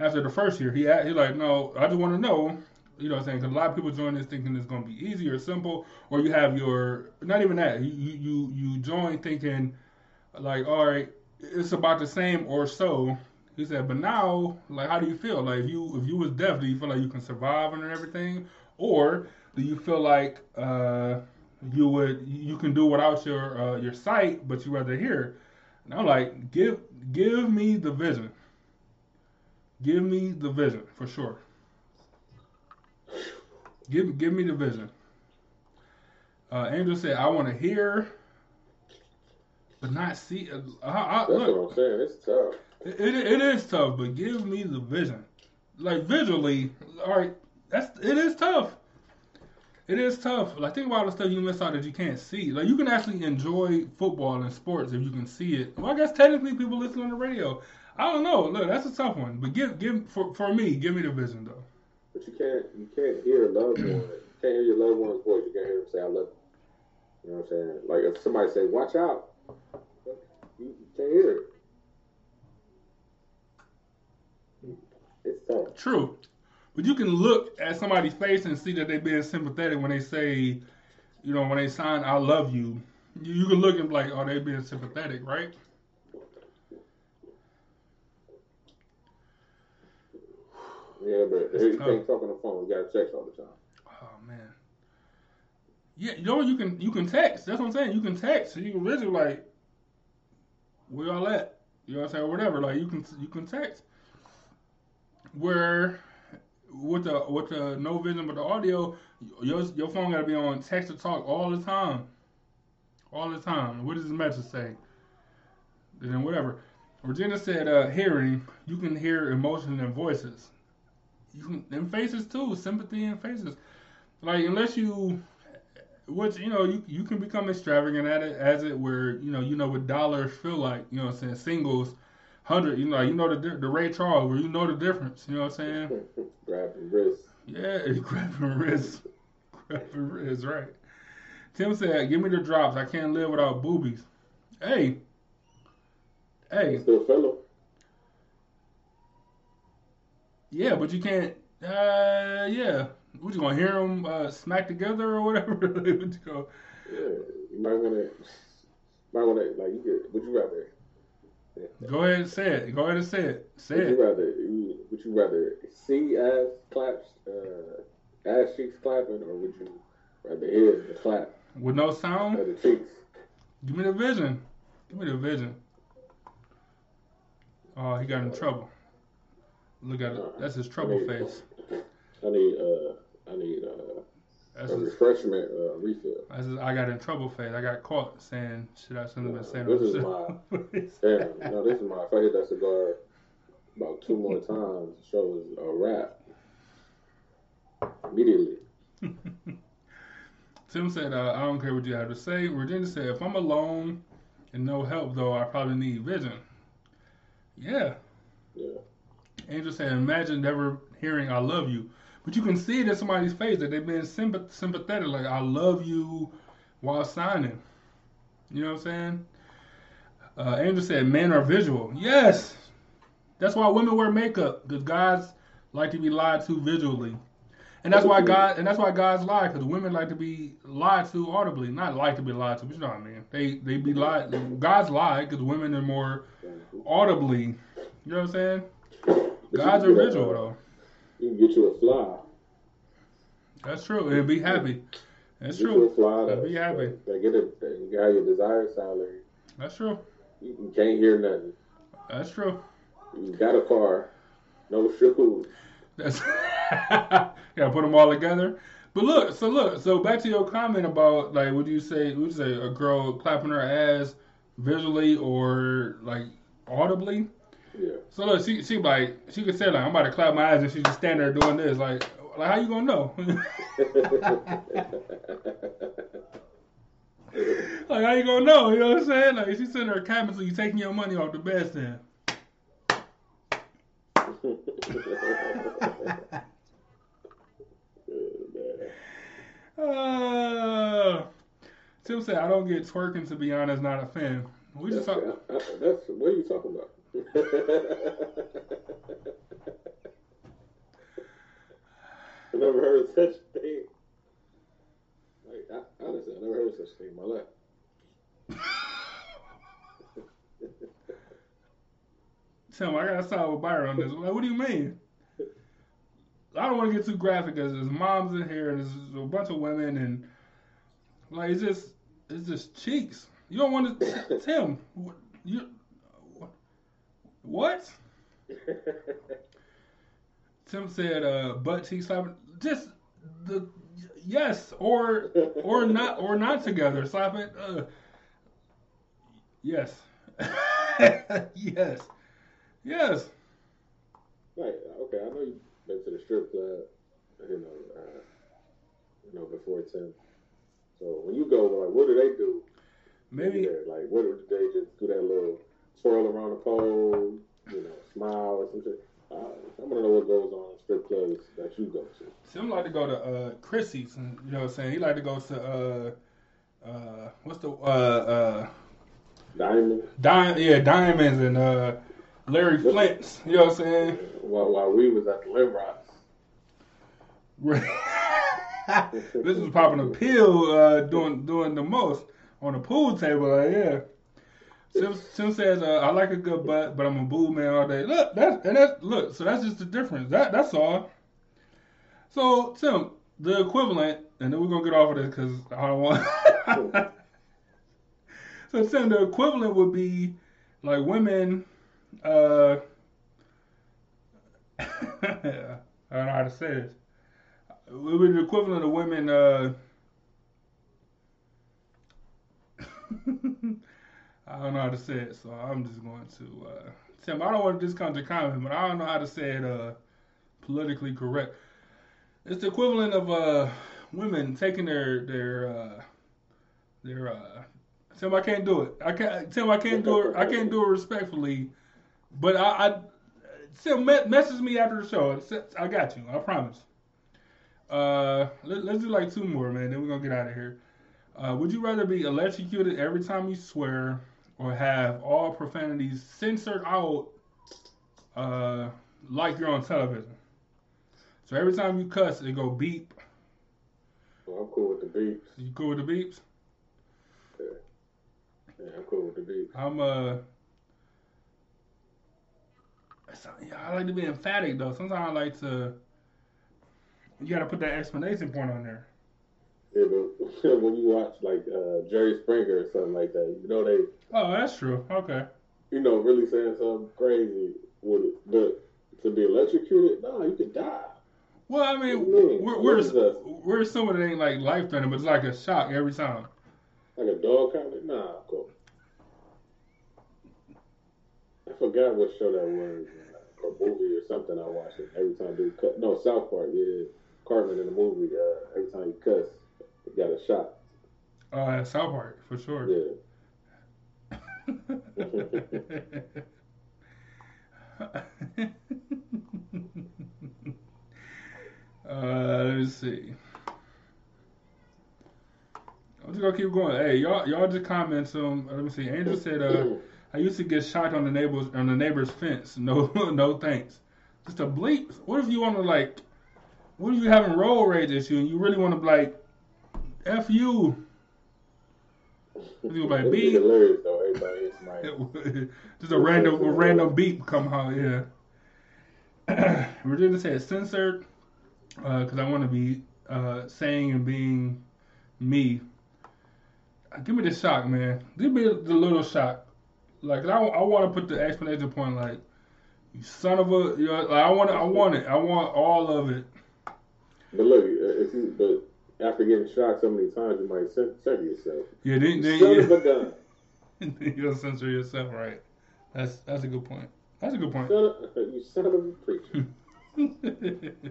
after the first year. He a- he like, no, I just want to know. You know what I'm saying? Because a lot of people join this thinking it's going to be easy or simple, or you have your not even that. You you you, you join thinking like, all right, it's about the same or so. He said, but now, like, how do you feel? Like, if you if you was deaf, do you feel like you can survive and everything, or do you feel like uh, you would you can do without your uh, your sight, but you rather hear? And I'm like, give give me the vision. Give me the vision for sure. Give give me the vision. Uh, Angel said, "I want to hear, but not see." Uh, I, I, That's look, what I'm saying. It's tough. it, it, it is tough, but give me the vision. Like visually, all right, that's it is tough. It is tough. Like think about all the stuff you miss out that you can't see. Like you can actually enjoy football and sports if you can see it. Well, I guess technically people listen on the radio. I don't know. Look, that's a tough one. But give give for for me, give me the vision though. But you can't you can't hear loved one. You can't hear your loved one's voice. You can't hear them say I love you. You know what I'm saying? Like if somebody say watch out, you, you can't hear it. It's tough. True. But you can look at somebody's face and see that they're being sympathetic when they say, you know, when they sign "I love you." You, you can look and be like, "Oh, they being sympathetic, right?" Yeah, but It's you tough. can't talk on the phone. You gotta text all the time. Oh man. Yeah, you know you can you can text. That's what I'm saying. You can text. You can literally like, where y'all at? You know what I'm saying? Or whatever. Like you can you can text. Where with the with the no vision but the audio, your your phone gotta be on text to talk all the time. All the time. What does the message say? And then whatever. Regina said, uh, hearing, you can hear emotion and voices. You can in faces too, sympathy in faces. Like unless you which you know you you can become extravagant at it as it where you know you know what dollars feel like you know what I'm saying? Singles hundred you know you know the the Ray Charles where you know the difference you know what I'm saying? Grabbing wrists. yeah grabbing wrists. Grabbing wrists right. Tim said give me the drops. I can't live without boobies. Hey. Hey. Still fellow. Yeah but you can't uh yeah what you gonna hear them uh, smack together or whatever what you go Yeah, you might wanna, might wanna like you could. Would you rather? go ahead and say it go ahead and say it say Would it you rather? Would you rather see ass claps, uh, ass cheeks clapping, or would you rather hear the clap with no sound the cheeks? Give me the vision. Give me the vision. Oh, he got in trouble. Look at it. That's his trouble face. I need, uh, I need uh, That's a refreshment uh, refill. that's his, I got in trouble face. I got caught saying shit I shouldn't have been saying. This is show. Damn, no, this is my. If I hit that cigar about two more times, the show is a wrap. Immediately. Tim said, uh, I don't care what you have to say. Virginia said, if I'm alone and no help, though, I probably need vision. Yeah. Angel said, imagine never hearing I love you. But you can see it in somebody's face that they've been sympath- sympathetic, like, I love you while signing. You know what I'm saying? Uh, Angel said, men are visual. Yes. That's why women wear makeup, because guys like to be lied to visually. And that's why God, and that's why guys lie, because women like to be lied to audibly, not like to be lied to, but you know what I mean. They they be lied. Guys lie because women are more audibly. You know what I'm saying? But Guys you are can get a, visual uh, though. You can get you a fly. That's true. And be happy. That's Get you a true. fly. And be happy. That get. That you got your desired salary. That's true. You, can't hear nothing. That's true. You got a car, no shoes. That's gotta put them all together. But look, so look, so back to your comment about like, would you say, would you say a girl clapping her ass visually or like audibly? Yeah. So look, she she like she could say like I'm about to clap my eyes and she just stand there doing this like like how you gonna know? like how you gonna know? You know what I'm saying? Like she's sitting there so you taking your money off the bed stand. Uh, Tim said I don't get twerking to be honest, not a fan. We just that's, talk, that's what are you talking about? I never heard of such a thing. Like, I, honestly, I never heard of such a thing in my life. Tim, I gotta side with Byron on this. Like, what do you mean? I don't want to get too graphic because there's moms in here and there's a bunch of women and like it's just it's just cheeks. You don't want to, Tim. You what? Tim said, uh, butt cheek slapping. Just the yes or or not or not together. Slap it. Uh, yes. yes. Yes. Right. Okay. I know you've been to the strip club. You know, uh, you know, before ten. So when you go, like, what do they do? Maybe? Like, what do they just do that little twirl around the pole, you know, smile or something? Uh, I want to know what goes on in strip clubs that you go to. Sim like to go to uh, Chrissy's, and you know what I'm saying. He like to go to uh, uh, what's the uh, uh, Diamond. Di- yeah, diamonds and uh, Larry Flynt's. You know what I'm saying. While, while we was at the Lim Rocks. this was popping a pill, uh, doing doing the most on the pool table. Like, yeah. Sim, Sim says, uh, "I like a good butt, but I'm a boo man all day." Look, that's and that's look. So that's just the difference. That that's all. So Tim, the equivalent, and then we're gonna get off of this because I don't want. so Tim, the equivalent would be like women. Uh, I don't know how to say this. It would be the equivalent of women. Uh, I don't know how to say it, so I'm just going to uh, Tim. I don't want to discount your comment, but I don't know how to say it uh, politically correct. It's the equivalent of uh, women taking their their uh, their. Uh, Tim, I can't do it. I can't. Tim, I can't do it. I can't do it respectfully. But I, I Tim, message me after the show. I got you. I promise. Uh, let, us do like two more, man. Then we're gonna get out of here. Uh, would you rather be electrocuted every time you swear, or have all profanities censored out, uh, like you're on television? So every time you cuss, it go beep. Well, I'm cool with the beeps. You cool with the beeps? Yeah. Yeah, I'm cool with the beeps. I'm uh. I like to be emphatic though. Sometimes I like to. You got to put that explanation point on there. Yeah, but when you watch like uh, Jerry Springer or something like that, you know they. Oh, that's true. Okay. You know, really saying something crazy with it, but to be electrocuted, no, you could die. Well, I mean, we're we're, we're assuming it ain't like life threatening, but it's like a shock every time. Like a dog kind of nah, cool. I forgot what show that was, or movie or something I watched it every time dude cut. No, South Park. Yeah, Cartman in the movie. Uh, every time he cuss, got a shot. Uh, South Park for sure. Yeah. Uh, let me see. I'm just gonna keep going. Hey, y'all, y'all just comment some. Let me see. Angel said, uh, "I used to get shot on the neighbor's on the neighbor's fence. No, no thanks. Just a bleep. What if you want to like? What if you having road rage issue and you really want to like, f you? Like beep. Hilarious though. Everybody just a random, a random beep come out. Yeah. Virginia said censored because uh, I want to be uh, saying and being me. Give me the shock, man. Give me the little shock. Like I, I want to put the explanation point. Like you son of a, you know, like, I want it. I want it. I want all of it. But look, uh, if you but after getting shot so many times, you might censor yourself. Yeah, then, then son of a gun. You'll censor yourself, right? That's that's a good point. That's a good point. Son of, you son of a preacher.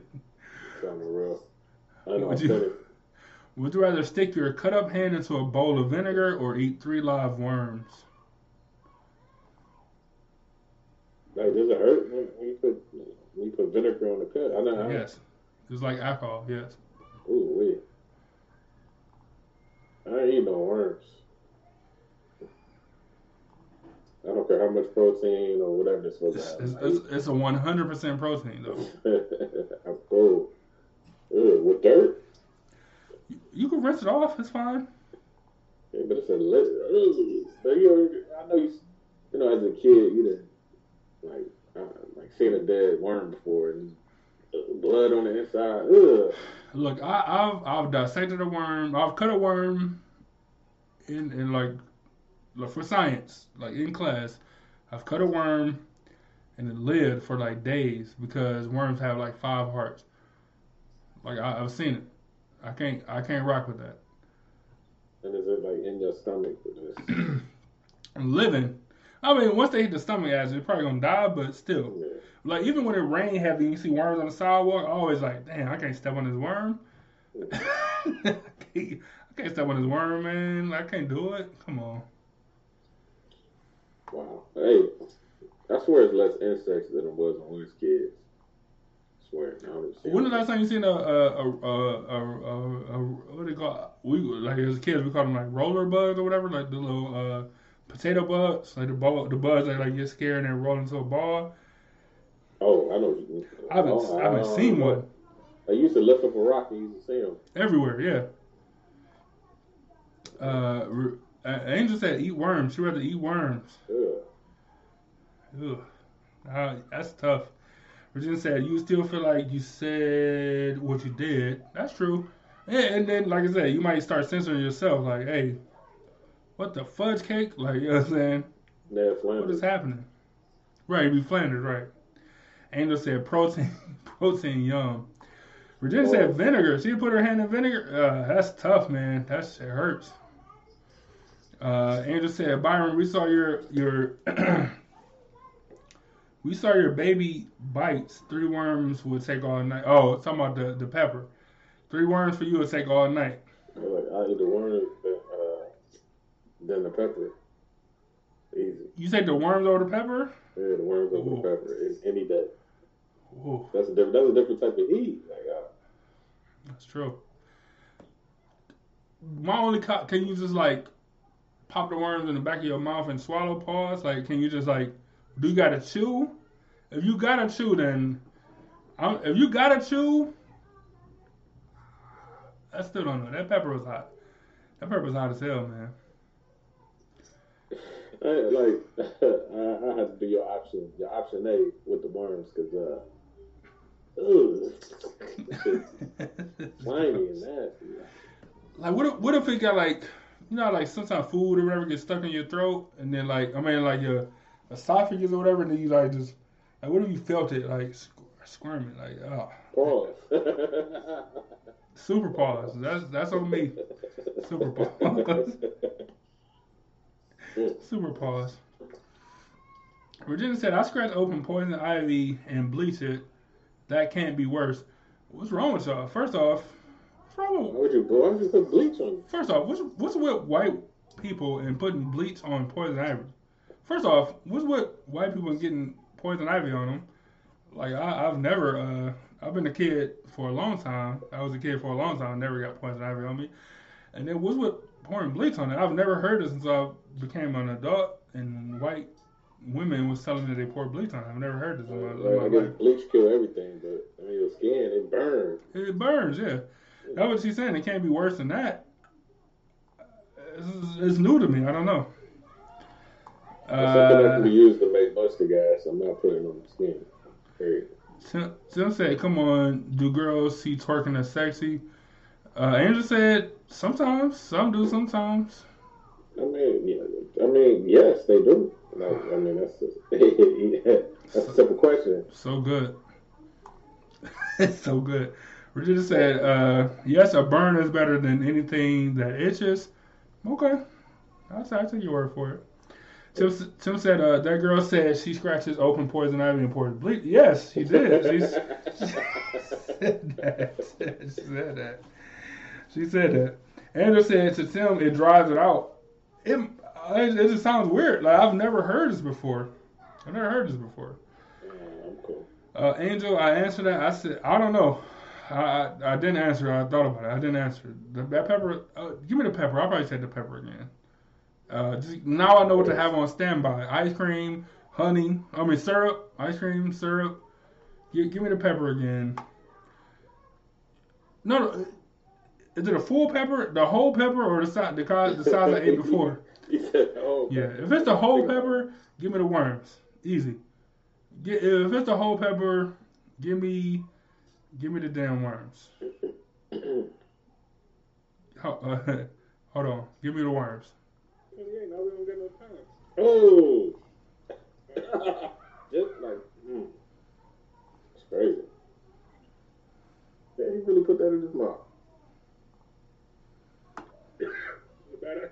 real. would you, would you rather stick your cut up hand into a bowl of vinegar or eat three live worms? Like, does it hurt when, when you put when you put vinegar on the cut? I know. Yes, it's like alcohol. Yes. Ooh wait. I eat no worms. I don't care how much protein or whatever it's supposed to. It's, it's, it's a 100% protein, though. I'm cool. Ugh, with dirt? You, you, can rinse it off. It's fine. Yeah, but it's a little. I know you, you know, as a kid, you didn't like, uh, like seen a dead worm before and blood on the inside. Ugh. Look, I, have I've dissected a worm. I've cut a worm in in like, like for science, like in class. I've cut a worm and it lived for like days because worms have like five hearts. Like I, have seen it. I can't I can't rock with that. And is it like in your stomach with this? living. I mean, once they hit the stomach acid, they're probably gonna die, but still. Yeah. Like even when it rain heavy and you see worms on the sidewalk, I always like, damn, I can't step on this worm. I can't, I can't step on this worm, man. I can't do it. Come on. Wow. Hey, I swear it's less insects than it was when we was kids. I swear. I don't even see When the last time you seen a a a a, a, a, a what do they call we like as kids we called them like roller bugs or whatever like the little uh potato bugs like the ball the bugs that like get scared and they roll into a ball. Oh, I know. what you mean. I haven't Oh, I haven't seen one I used to lift up a rock and used to see them. everywhere. Yeah. Uh, uh, Angel said eat worms. She rather eat worms. Ugh. Ugh. Uh, that's tough. Regina said, "You still feel like you said what you did." That's true. Yeah, and then, like I said, you might start censoring yourself. Like, hey, what the fudge cake? Like, you know what I'm saying? What Flanders. is happening? Right, be Flanders, right? Angel said, "Protein, protein, yum." Regina said, "Vinegar." She put her hand in vinegar. Uh, that's tough, man. That shit hurts. Uh, Angel said, "Byron, we saw your your." We saw your baby bites. Three worms would take all night. Oh, talking about the, the pepper. Three worms for you would take all night. I like I eat the worms than, uh, than the pepper. Easy. You take the worms over the pepper? Yeah, the worms over Ooh. the pepper any day. Ooh, That's a different. That's a different type of heat. Like, uh, that's true. My only co- can you just like pop the worms in the back of your mouth and swallow? Pause. Like, can you just like do you gotta chew? If you gotta chew, then I'm, if you gotta chew, I still don't know. That pepper was hot. That pepper was hot as hell, man. I, like I, I have to do your option, your option A with the worms, cause uh, ugh, slimy and nasty. Like what if what if it got like you know like sometimes food or whatever gets stuck in your throat and then like I mean like your esophagus or whatever and then you like just like what if you felt it like squirming like oh Pause. super pause that's that's on me super pause super pause. Virginia said I scratched open poison ivy and bleach it. That can't be worse. What's wrong with y'all? First off, what's wrong with would you, why would you put bleach on? First off, what's what's with white people and putting bleach on poison ivy? First off, what's with white people and getting poison ivy on them? Like I, I've never, uh, I've been a kid for a long time. I was a kid for a long time. Never got poison ivy on me. And then what's with pouring bleach on it? I've never heard it since I became an adult. And white women was telling me they pour bleach on it. I've never heard this in my, in I guess life. bleach kill everything, but I mean your skin it burns. It burns, yeah. That's what she's saying. It can't be worse than that. It's, it's new to me. I don't know. It's something that can be Uh, used to make mustard gas. I'm not putting it on the skin. Period. Tim, Tim said, "Come on, do girls see twerking as sexy?" Uh, Angel said, "Sometimes, some do, sometimes." I mean, yeah, I mean, yes, they do. Like, I mean, that's yeah, that's a simple question. So good. it's so good. Regina said, uh, yes, a burn is better than anything that itches. Okay. I'll, I'll take your word for it. Tim, Tim said, uh, that girl said she scratches open poison ivy and pours bleach. Yes, she did. She's, said that. She said that. She said that. Andrew said to Tim, it dries it out. It, it, it just sounds weird. Like, I've never heard this before. I've never heard this before. Uh, I'm cool. Uh, Angel, I answered that. I said, I don't know. I, I, I didn't answer. I thought about it. I didn't answer. The, that pepper, uh, give me the pepper. I'll probably take the pepper again. Uh, just, now I know what to have on standby. Ice cream, honey, I mean syrup, ice cream, syrup. Give, give me the pepper again. No, no, is it a full pepper, the whole pepper, or the size, the, the size I ate before? He "Oh, Yeah, if it's the whole pepper, give me the worms. Easy. Get, if it's the whole pepper, give me, give me the damn worms. Ho- uh, hold on, give me the worms. Oh, just like, mm. it's crazy. Yeah, he really put that in his mouth. Better.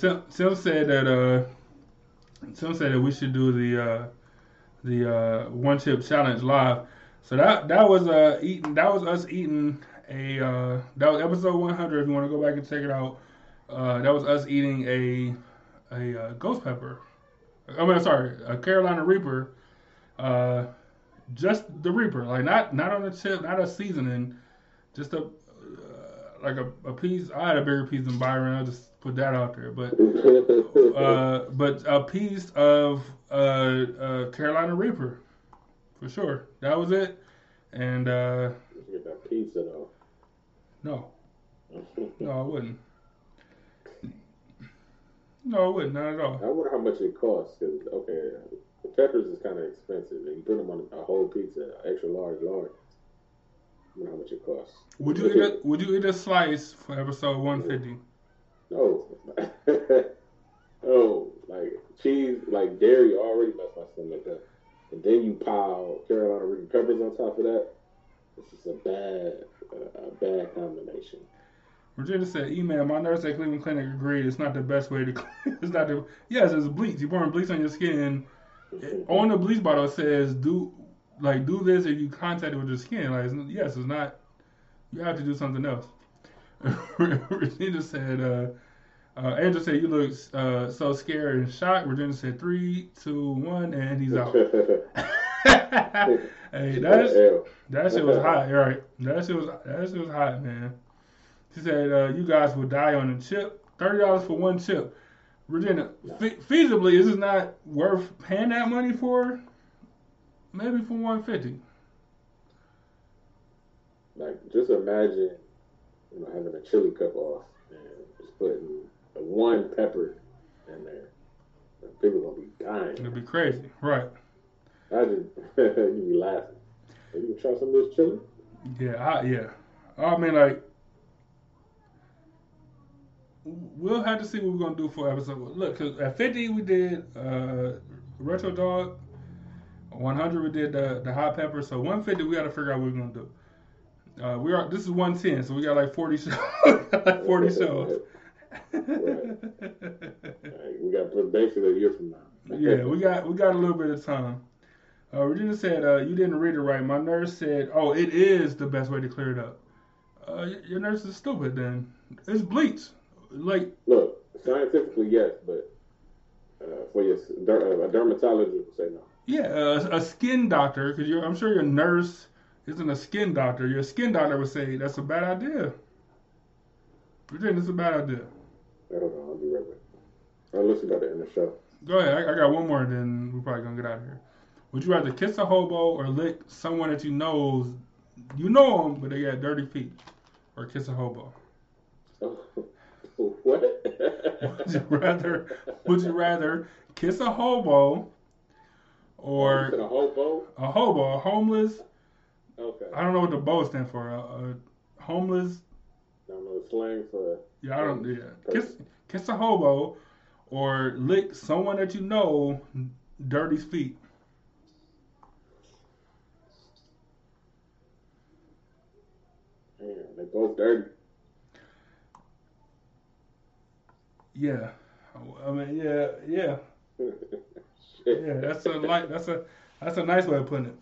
Sim, said that uh, Sim said that we should do the uh, the uh, one chip challenge live. So that that was uh eating that was us eating a uh, that was episode 100. If you want to go back and check it out, uh, that was us eating a a uh, ghost pepper. I mean, sorry, a Carolina Reaper. Uh, just the Reaper, like not not on the chip, not a seasoning, just a like a, a piece. I had a bigger piece than Byron. I'll just put that out there, but uh, but a piece of uh, uh, Carolina Reaper, for sure. That was it, and uh, You get that pizza though. no, no, I wouldn't. No, I wouldn't. Not at all. I wonder how much it costs. Cause okay, the peppers is kind of expensive, and you put them on a whole pizza, extra large, large. I wonder how much it costs. Would you eat a, Would you eat a slice for episode 150? No, oh, like cheese, like dairy already messed my stomach up, and then you pile Carolina Reaper peppers on top of that. This is a bad, uh, a bad combination. Virginia said, "Email my nurse at Cleveland Clinic agreed it's not the best way to. clean. It's not the yes, it's bleach. You pouring bleach on your skin. On the bleach bottle it says do like do this if you contact it with your skin. Like it's, yes, it's not. You have to do something else." Virginia said, uh, uh, "Angel said you look uh, so scared and shocked." Virginia said, three, two, one, and he's out." hey, that's that shit was hot, You're? That shit was that shit was hot, man. She said, uh, "You guys will die on a chip. Thirty dollars for one chip." Virginia, fe- feasibly, is this not worth paying that money for? Maybe for one fifty. Like, just imagine, you know, having a chili cup off and just putting a one pepper in there. Like, People gonna be dying. It'd be crazy, right? I just you be laughing. Hey, you can try some of this chili. Yeah, I, yeah. I mean, like, we'll have to see what we're gonna do for episode. Look, 'cause at fifty we did uh, retro dog. One hundred we did the the hot pepper. So one fifty we got to figure out what we're gonna do. Uh, we are. This is one ten, so we got like forty shows. like forty shows. Like, we got to put basically a year from now. yeah, we got we got a little bit of time. Uh, Regina said uh, you didn't read it right. My nurse said, "Oh, it is the best way to clear it up." Uh, your nurse is stupid. Then it's bleach. Like Look, scientifically yes, but uh, for your der- uh, a dermatologist would say no. Yeah, uh, a skin doctor because I'm sure your nurse isn't a skin doctor. Your skin doctor would say that's a bad idea. Regina, it's a bad idea. I don't know. I'll be right back. I'll listen to in the show. Go ahead. I, I got one more, then we're probably gonna get out of here. Would you rather kiss a hobo or lick someone that you know, you know them, but they got dirty feet, or kiss a hobo? what? Would you rather? Would you rather kiss a hobo Oh, or a hobo? a hobo, a homeless? Okay. I don't know what the bow stand for. A, a homeless? I don't know the slang for. Yeah, I don't. Yeah, kiss kiss a hobo or lick someone that you know, dirty's feet. Man, they both dirty. Yeah, I mean, yeah, yeah. Yeah, that's a like that's a that's a nice way of putting it.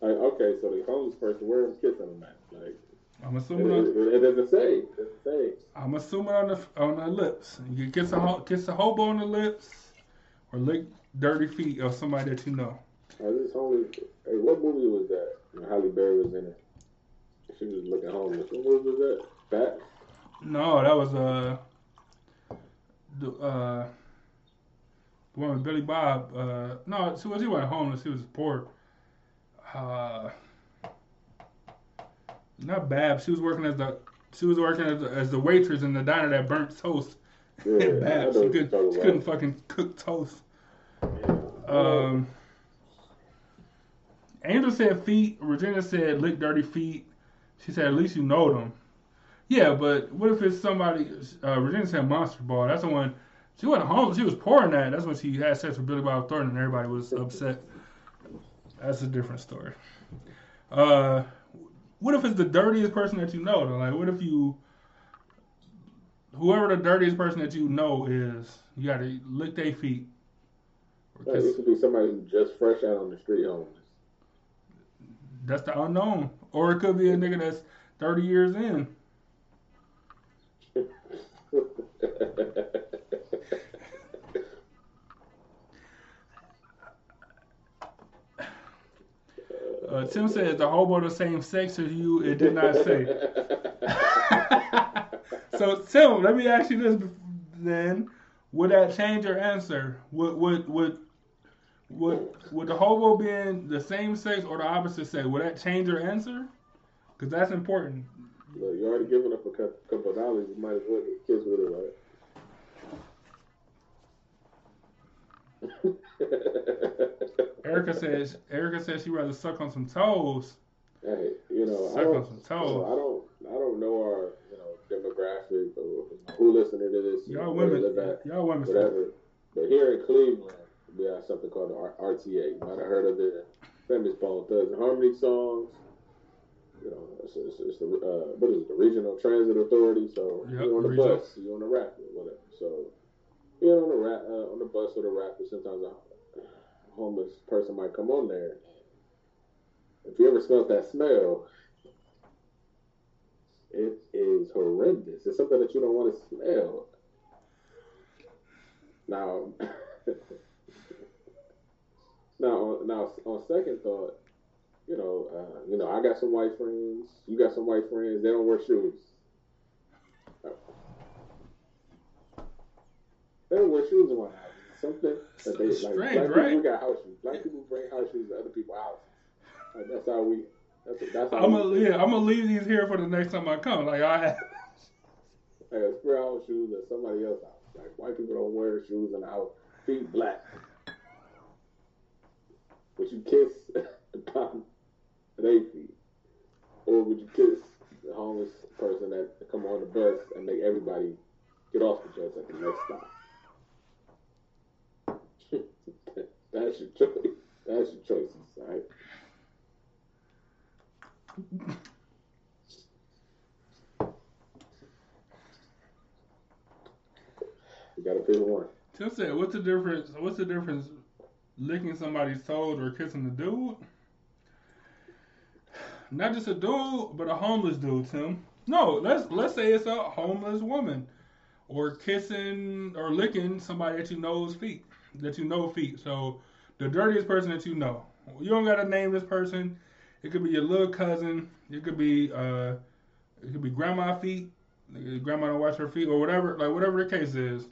Like, okay, so the homeless person, where am kissing them at? Like, I'm assuming on, it, it doesn't say. It doesn't say. I'm assuming on the on the lips. You kiss a kiss a hobo on the lips, or lick dirty feet of somebody that you know. I just homeless. Hey, what movie was that? When Halle Berry was in it. She was looking homeless. What movie was that? Bat. No, that was uh the uh the one with Billy Bob. Uh, no, she was he wasn't homeless. He was poor. Uh, not Babs. She was working as the she was working as the, as the waitress in the diner that burnt toast. Yeah, Babs. She, could, she couldn't fucking cook toast. Yeah. Um, Angel said feet. Regina said lick dirty feet. She said at least you know them. Yeah, but what if it's somebody? Uh, Regina said Monster Ball. That's the one. She wasn't homeless. She was poor in that. That's when she had sex with Billy Bob Thornton, and everybody was upset. That's a different story. Uh, what if it's the dirtiest person that you know? Though? Like, what if you, whoever the dirtiest person that you know is, you got to lick their feet. Like, it could be somebody just fresh out on the street homeless. That's the unknown, or it could be a nigga that's thirty years in. Uh, Tim says the hobo the same sex as you. It did not say. so Tim, let me ask you this then: Would that change your answer? Would would would would would the hobo being the same sex or the opposite sex? Would that change your answer? Because that's important. Look, you already given up a couple of dollars. You might as well get kids with it, right? Erica says Erica says she'd rather suck on some toes. Hey, you know, suck I don't, on some toes. You know, I don't, I don't know our, you know, demographic or who listening to this. Y'all women, y'all women, whatever. But here in Cleveland, we have something called the RTA. You might have heard of it. Famous Bone Thugs-n-Harmony songs. You know, it's, it's, it's the uh, what is it? The Regional Transit Authority. So yep, you're on the regional. bus, you're on the rapid, whatever. So you're on the uh, on the bus or the rapid. Sometimes a homeless person might come on there. If you ever smelled that smell, it is horrendous. It's something that you don't want to smell. Now, now, now, on second thought, you know, uh, you know, I got some white friends. You got some white friends. They don't wear shoes. Wear shoes in my house. Something that they Strange, like. Black right? people got house shoes. Black people bring house shoes to other people's houses. Like, that's how we. That's, that's how I'm we, gonna yeah, I'm gonna leave these here for the next time I come. Like I have. like a square house shoes at somebody else's house. Like white people don't wear shoes in the house. Feet black. Would you kiss the bottom of their feet? Or would you kiss the homeless person that come on the bus and make everybody get off the bus at the next stop? That's your choice. That's your choices, all right? You gotta pick one. Tim said, "What's the difference? What's the difference? Licking somebody's toes or kissing a dude? Not just a dude, but a homeless dude, Tim. No, let's let's say it's a homeless woman, or kissing or licking somebody that you know's feet, that you know feet. So the dirtiest person that you know. You don't gotta name this person. It could be your little cousin. It could be uh, it could be grandma feet. Grandma don't wash her feet or whatever. Like whatever the case is."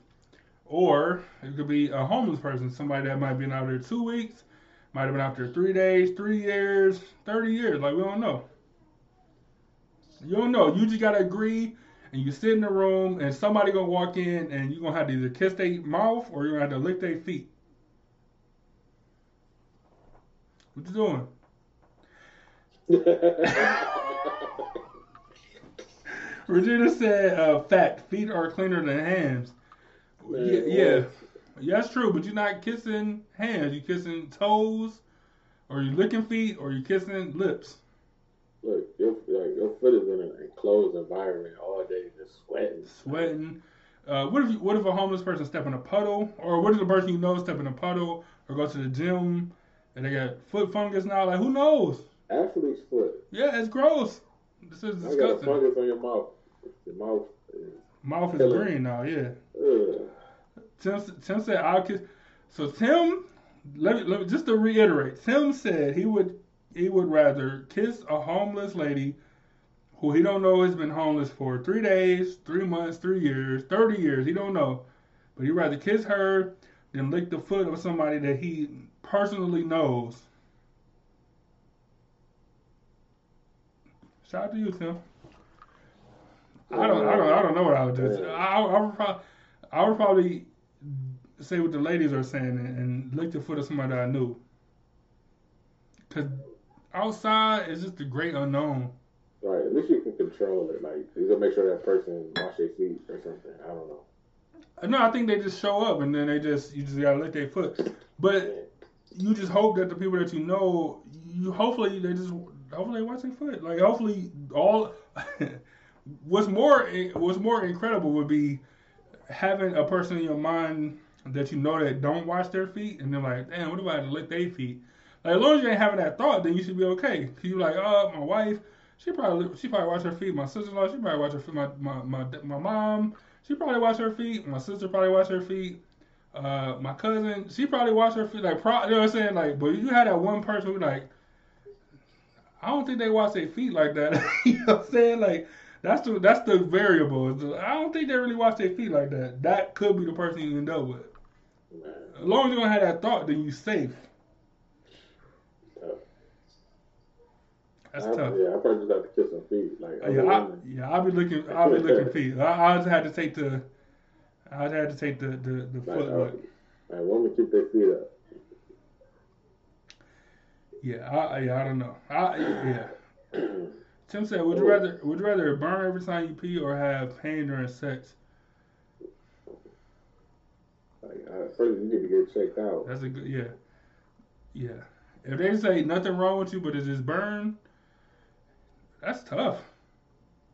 Or it could be a homeless person, somebody that might have been out there two weeks, might have been out there three days, three years, 30 years. Like, we don't know. You don't know. You just got to agree, and you sit in the room, and somebody to walk in, and you're going to have to either kiss their mouth or you're going to have to lick their feet. What you doing? Regina said, uh, fact, feet are cleaner than hands. Man, yeah, yeah, yeah, that's true. But you're not kissing hands. You're kissing toes, or you're licking feet, or you're kissing lips. Look, your like your foot is in an enclosed environment all day, just sweating. Sweating. Uh, what if you, what if a homeless person step in a puddle, or what if the person you know step in a puddle, or go to the gym and they got foot fungus now? Like who knows? Athlete's foot. Yeah, it's gross. This is disgusting. I got fungus on your mouth. Your mouth is. Mouth is Killing. green now. Yeah. Ugh. Tim, Tim said I'll kiss. So Tim, let me, let me just to reiterate. Tim said he would he would rather kiss a homeless lady who he don't know has been homeless for three days, three months, three years, thirty years. He don't know, but he'd rather kiss her than lick the foot of somebody that he personally knows. Shout out to you, Tim. I don't, I don't, I don't know what I would do. I, I would probably, I would probably say what the ladies are saying and, and lick the foot of somebody I knew. Cause outside is just the great unknown. Right. At least you can control it. Like you gonna make sure that person wash their feet or something. I don't know. No, I think they just show up and then they just you just gotta lick their foot. But you just hope that the people that you know, you hopefully they just hopefully they watch their foot. Like hopefully all. what's more what's more incredible would be having a person in your mind that you know that don't wash their feet, and they're like, damn, what if I had to lick their feet? Like, as long as you ain't having that thought, then you should be okay. Cause you like, oh, my wife, she probably she probably wash her feet. My sister-in-law, she probably wash her feet. My my my, my mom, she probably wash her feet. My sister probably wash her feet. Uh, my cousin, she probably wash her feet. Like, pro, you know what I'm saying? Like, but you had that one person who like, I don't think they wash their feet like that. you know what I'm saying? Like, that's the that's the variable. I don't think they really wash their feet like that. That could be the person you end up with. As long as you don't have that thought, then you safe. Tough. That's I, tough. Yeah, I probably just have to kiss some feet. Like Uh, yeah, I, yeah, I'll be looking. I'll be looking feet. I, I just had to take the. I just had to take the the, the like, foot uh, look. like women keep their feet up. Yeah, I, yeah, I don't know. I yeah. Tim said, "Would you rather would you rather burn every time you pee or have pain during sex?" Like uh, first, you need to get checked out. That's a good yeah, yeah. If they say nothing wrong with you, but it just burn, that's tough.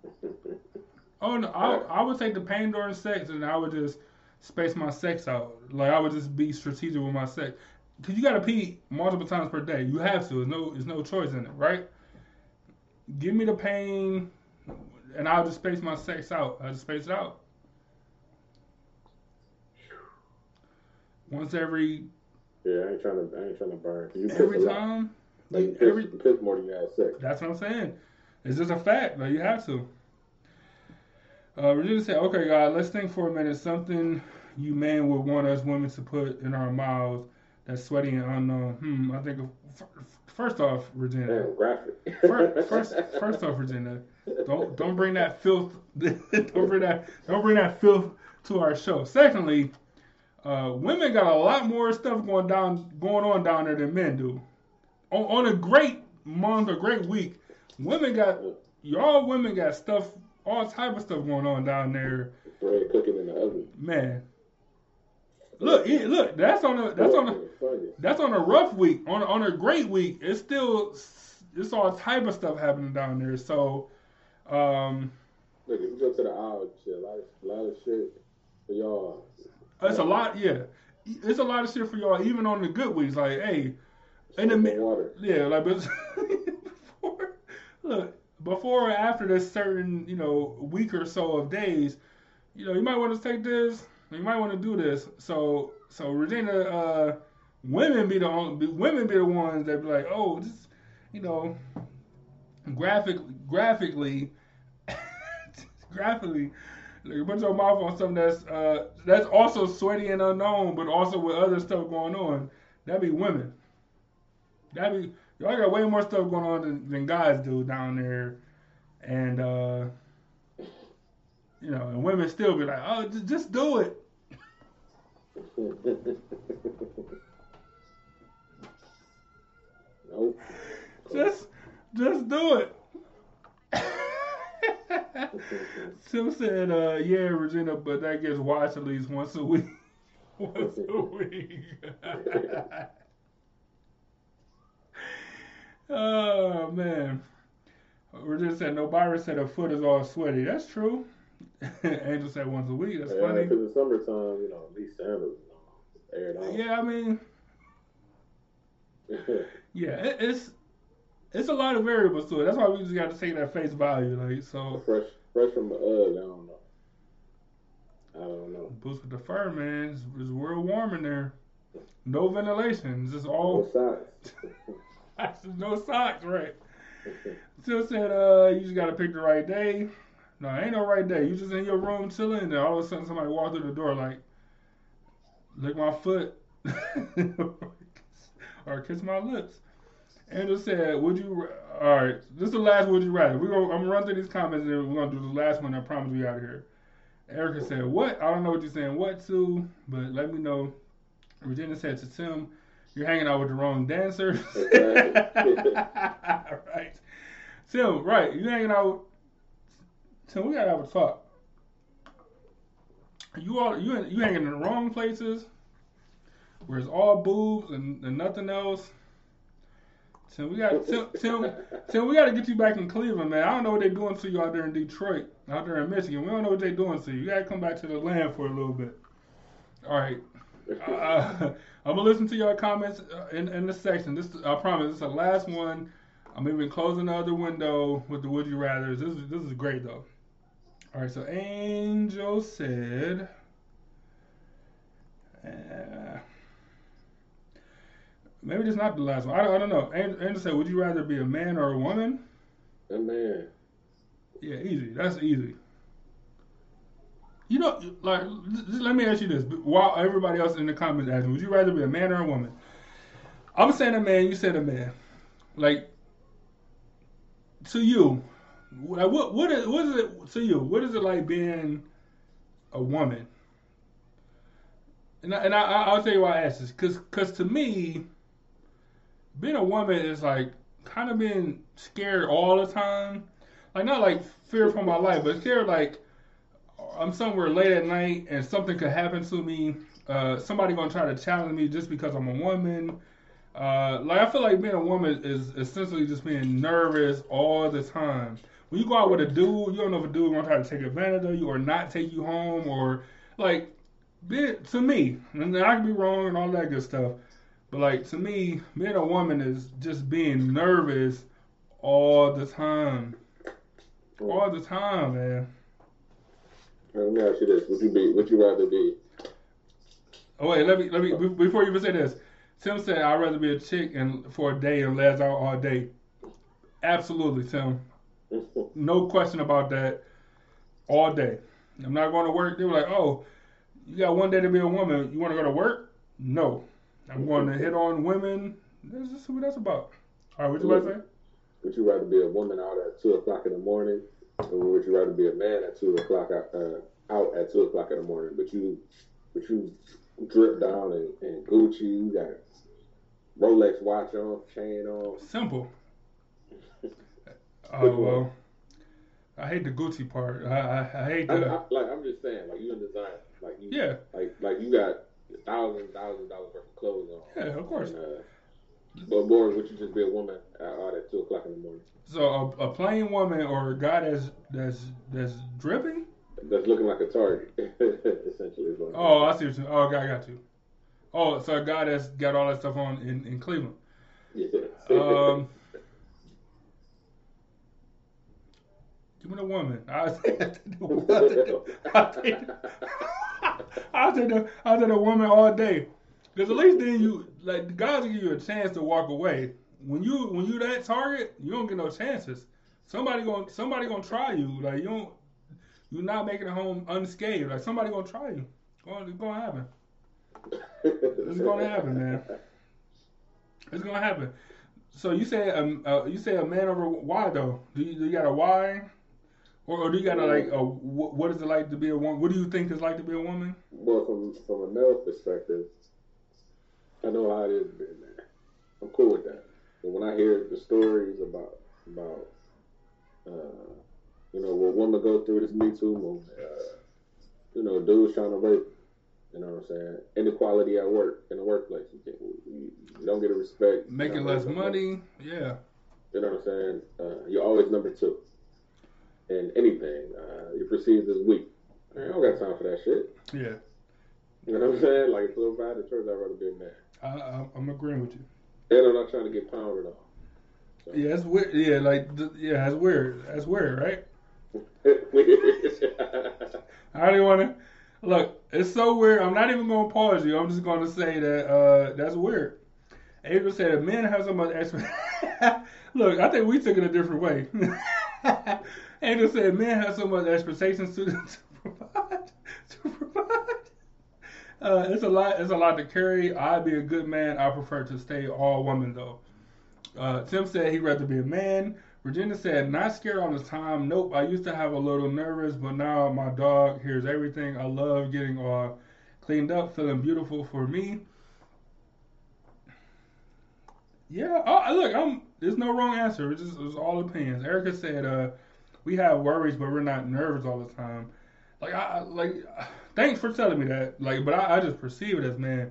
Oh no, I I would take the pain during sex, and I would just space my sex out. Like I would just be strategic with my sex, cause you gotta pee multiple times per day. You have to. There's no there's no choice in it, right? Give me the pain, and I'll just space my sex out. I just space it out. Once every Yeah, I ain't trying to. I ain't trying to burn. You every time. Like, Like, every piss more than you have sex. That's what I'm saying. It's just a fact. Like you have to. Uh, Regina said, "Okay, guys, let's think for a minute. Something you men would want us women to put in our mouths that's sweaty and unknown. Hmm. I think of, first off, Regina. Damn, graphic. First, first, first off, Regina, don't don't bring that filth. don't bring that don't bring that filth to our show. Secondly, uh, women got a lot more stuff going down going on down there than men do. On, on a great month, a great week, women got y'all women got stuff, all type of stuff going on down there. Bread cooking in the oven. Man, look, it, look, that's on a that's on a that's on a rough week. On a, on a great week, it's still it's all type of stuff happening down there. So, um, Look, if you go to the aisle, shit, a lot, of, a lot of shit for y'all. it's a lot. Yeah, it's a lot of shit for y'all. Even on the good weeks, like hey, in the Soap mi- and water. yeah, like but look before or after this certain you know week or so of days, you know you might want to take this. You might want to do this. So so Regina, uh, women be the on, women be the ones that be like, oh, just you know, graphic graphically, graphically. Like, put your mouth on something that's uh, that's also sweaty and unknown, but also with other stuff going on. That'd be women. That'd be y'all got way more stuff going on than, than guys do down there, and uh, you know, and women still be like, oh, j- just do it. nope. Just just do it. Tim said, uh, yeah, Regina, but that gets watched at least once a week. once a week. Oh, man. Regina said, no, Byron said her foot is all sweaty. That's true. Angel said once a week. That's Yeah, funny. because in summertime, you know, least sandals, you know, air out. Yeah, I mean, yeah, it, it's it's a lot of variables to it. That's why we just got to take that face value. Like, so fresh, fresh from the UGG, I don't know. I don't know. boots with the fur, man, it's, it's real warm in there. No ventilation, it's just all socks. no socks, right? Still said, uh, you just gotta pick the right day. No, ain't no right day. You just in your room chilling, and all of a sudden somebody walk through the door like, lick my foot, or kiss my lips. Angel said, "Would you?" All right, this is the last. Would you rather? We're gonna I'm gonna run through these comments and we're gonna do the last one. I promise we out of here. Erica said, "What? I don't know what you're saying. What to? But let me know." Regina said to Tim, "You're hanging out with the wrong dancers." right. Tim, right? You hanging out. Tim, we gotta have a talk. You all you you hanging in the wrong places. Where it's all boobs and, and nothing else. Tim, we got Tim, Tim, Tim, we got to get you back in Cleveland, man. I don't know what they're doing to you out there in Detroit, out there in Michigan. We don't know what they're doing to you. You got to come back to the land for a little bit. All right. Uh, I'm gonna listen to your comments uh, in in this section. This I promise. This is the last one. I'm even closing the other window with the would you rather's. This is this is great though. All right. So Angel said. Uh, maybe this not the last one. I don't, I don't know. Angel, Angel said, "Would you rather be a man or a woman?" A man. Yeah, easy. That's easy. You know, like, let me ask you this. While everybody else in the comments asking, would you rather be a man or a woman? I'm saying a man. You said a man. Like, to you, like, what what is what is it to you? What is it like being a woman? And I, and I, I'll tell you why I ask this, cause cause to me, being a woman is like kind of being scared all the time. Like not like fear for my life, but scared like I'm somewhere late at night and something could happen to me. Uh, somebody gonna try to challenge me just because I'm a woman. Uh, like I feel like being a woman is essentially just being nervous all the time. When you go out with a dude, you don't know if a dude gonna try to take advantage of you or not take you home or like. To me, and I can be wrong and all that good stuff, but like to me, being a woman is just being nervous all the time, all the time, man. Let me ask you this: Would you be? Would you rather be? Oh wait, let me let me before you even say this. Tim said I'd rather be a chick and for a day and last out all day. Absolutely, Tim. No question about that. All day. I'm not going to work. They were like, oh, you got one day to be a woman. You want to go to work? No. I'm going to hit on women. This is what that's about. All right, what you about to say? Would you rather be a woman out at two o'clock in the morning, or would you rather be a man at two o'clock uh, out at two o'clock in the morning? But you, but you drip down and, and Gucci. You got Rolex watch on, chain on. Simple. Oh well. I hate the Gucci part. I I, I hate I. I, like I'm just saying, like you in design, like you, Yeah. like like you got thousands, thousands dollars worth of clothes on. Yeah, of course. And, uh, but more, would you just be a woman out at two o'clock in the morning? So a, a plain woman or a guy that's that's that's dripping. That's looking like a target, essentially. Oh, I see what you. Oh, okay, I got you. Oh, so a guy that's got all that stuff on in, in Cleveland. saying. Um, give me the woman. I said I said I said the, I said a woman all day. Because at least then you like guys give you a chance to walk away. When you when you that target, you don't get no chances. Somebody gonna somebody gonna try you. Like you don't you're not making it home unscathed. Like somebody gonna try you. It's gonna happen. It's gonna happen, man. It's gonna happen. So you say um uh, you say a man over why though? Do you, do you got a why, or, or do you got a like a what is it like to be a woman? What do you think it's like to be a woman? Well, from from a male perspective, I know how it is being there. I'm cool with that. But when I hear the stories about about uh, you know what women go through this Me Too movement, uh, you know, dudes trying to rape, you know what I'm saying? Inequality at work in the workplace, you, you, you don't get a respect. Making less money, yeah. You know what I'm saying? Uh, you're always number two in anything. Uh, you're perceived as weak. I don't got time for that shit. Yeah, You know what I'm saying? Like, it's so if I had a choice, I'd rather be a man. I, I, I'm agreeing with you. And I'm not trying to get pounded on. Yeah, that's weird. Yeah, like yeah, that's weird. That's weird, right? I don't want to look. It's so weird. I'm not even going to pause you. I'm just going to say that uh, that's weird. April said that men have so much expect. look, I think we took it a different way. Angel said men have so much expectations to, to provide. To provide. Uh, it's a lot. It's a lot to carry. I'd be a good man. I prefer to stay all woman though. Uh, Tim said he'd rather be a man. Virginia said, not scared all the time. Nope, I used to have a little nervous, but now my dog hears everything. I love getting all cleaned up, feeling beautiful for me. Yeah, oh, look, I'm. There's no wrong answer. It's just it's all opinions. Erica said, uh, "We have worries, but we're not nervous all the time." Like I like, thanks for telling me that. Like, but I, I just perceive it as man,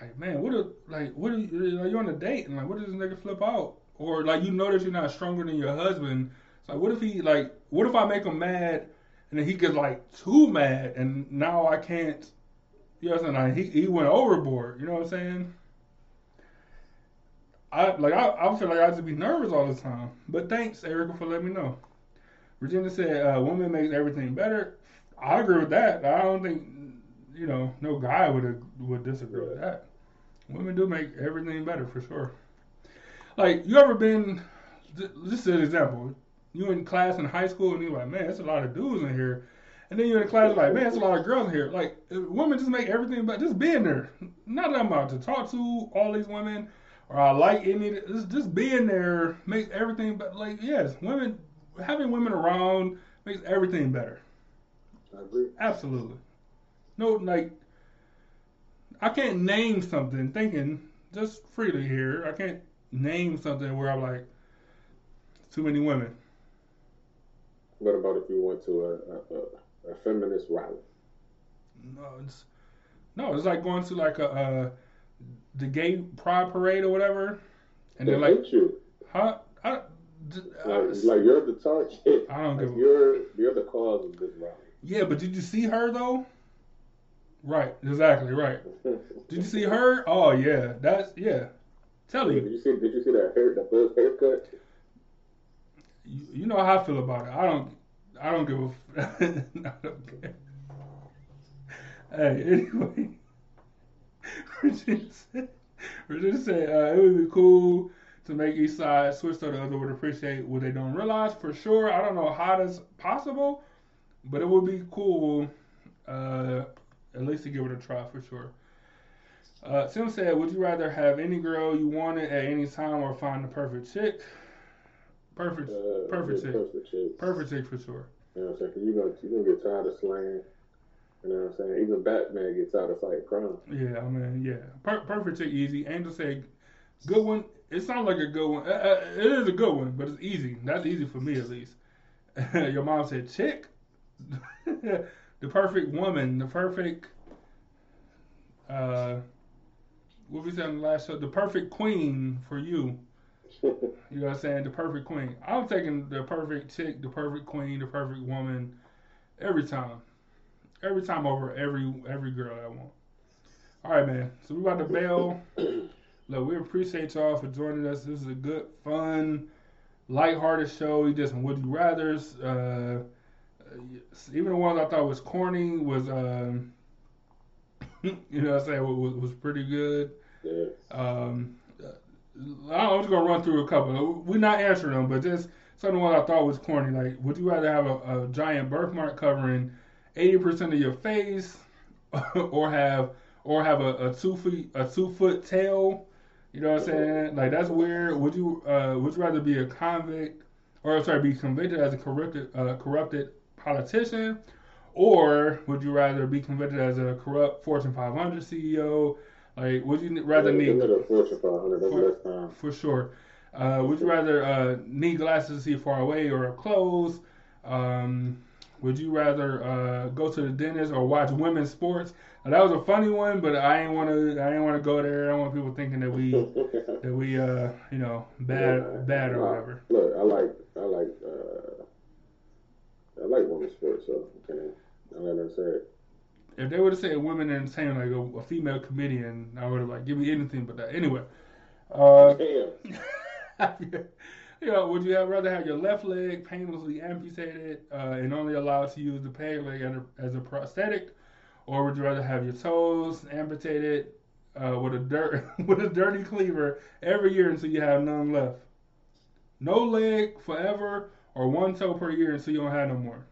like man, what if like what if like, you're on a date and like what if this nigga flip out or like you know that you're not stronger than your husband. So like, what if he like what if I make him mad and then he gets like too mad and now I can't. You know what I'm saying? Like, he he went overboard. You know what I'm saying? I like I, I feel like I just be nervous all the time. But thanks, Erica, for letting me know. Virginia said, uh, "Woman makes everything better." I agree with that. I don't think you know no guy would would disagree with that. Women do make everything better for sure. Like you ever been? This is an example. You in class in high school and you're like, man, it's a lot of dudes in here. And then you're in class like, man, it's a lot of girls in here. Like uh, women just make everything better. Just being there. Not that I'm about to talk to all these women or I like any. Just, just being there makes everything better. Like yes, women having women around makes everything better. I agree. Absolutely. No, like I can't name something thinking just freely here. I can't name something where I'm like too many women. What about if you went to a, a, a feminist rally? No, it's no, it's like going to like a, uh the gay pride parade or whatever, and They they're like, you. huh? I, d- I- Like, like you're the target. I don't Like give a- you're you're the cause of this rally. Yeah, but did you see her though? Right, exactly right. Did you see her? Oh yeah, that's yeah. Tell me. Did you, see? Did you see that hair? The buzz haircut? you, you know how I feel about it. I don't, I don't give a, f- I don't care. Hey, anyway, Virginia said, Virginia said uh, it would be cool to make each side switch so the other would appreciate what they don't realize for sure. I don't know how that's possible, but it would be cool, uh, at least to give it a try for sure. Uh, Tim said, "Would you rather have any girl you wanted at any time or find the perfect chick?" Perfect, Uh, perfect chick, Perfect chick. perfect chick for sure. You know what I'm saying? 'Cause you're gonna you're gonna get tired of slaying. You know what I'm saying? Even Batman gets tired of fighting crime. Yeah, I mean, yeah, per- perfect chick, easy. Angel said, "Good one." It sounds like a good one. Uh, uh, it is a good one, but it's easy. That's easy for me at least. Your mom said, "Chick." the perfect woman, the perfect. Uh, what we said in the last show, the perfect queen for you. You know what I'm saying? The perfect queen. I'm taking the perfect chick, the perfect queen, the perfect woman every time. Every time over every every girl I want. All right, man. So we about to bail. Look, we appreciate y'all for joining us. This is a good, fun, lighthearted show. We did some Would You Rather's. Uh, even the ones I thought was corny was, um, you know what I'm saying, was, was pretty good. Um, I'm just gonna run through a couple. We're not answering them, but just some of the ones I thought was corny. Like, would you rather have a, a giant birthmark covering 80% of your face, or have or have a, a two feet a two foot tail? You know what I'm saying? Like that's weird. Would you uh, would you rather be a convict, or sorry, be convicted as a corrupted uh, corrupted politician, or would you rather be convicted as a corrupt Fortune 500 CEO? Like, would you rather yeah, need give it a Fortune 500. For- for sure. Uh, would you rather uh, need glasses to see far away or up close? Um, would you rather uh, go to the dentist or watch women's sports? Now, that was a funny one, but I ain't want to. I ain't want to go there. I don't want people thinking that we that we uh you know bad bad or whatever. Look, I like I like uh, I like women's sports, so okay. I say it. If they would have said women entertainment like a, a female comedian, I would have like give me anything but that. Anyway, uh, Damn. you know, would you have rather have your left leg painlessly amputated uh, and only allowed to use the peg leg as a, as a prosthetic, or would you rather have your toes amputated uh, with a dirt with a dirty cleaver every year until you have none left? No leg forever, or one toe per year until you don't have no more.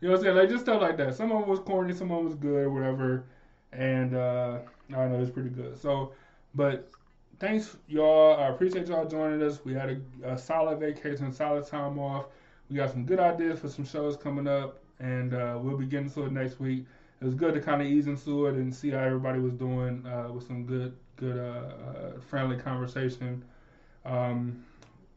You know what I'm saying? Like just stuff like that. Some of them was corny, some of them was good, whatever. And uh, I know, it's pretty good. So, but thanks y'all. I appreciate y'all joining us. We had a, a solid vacation, solid time off. We got some good ideas for some shows coming up, and uh, we'll be getting to it next week. It was good to kind of ease into it and see how everybody was doing uh, with some good, good, uh, uh, friendly conversation Um,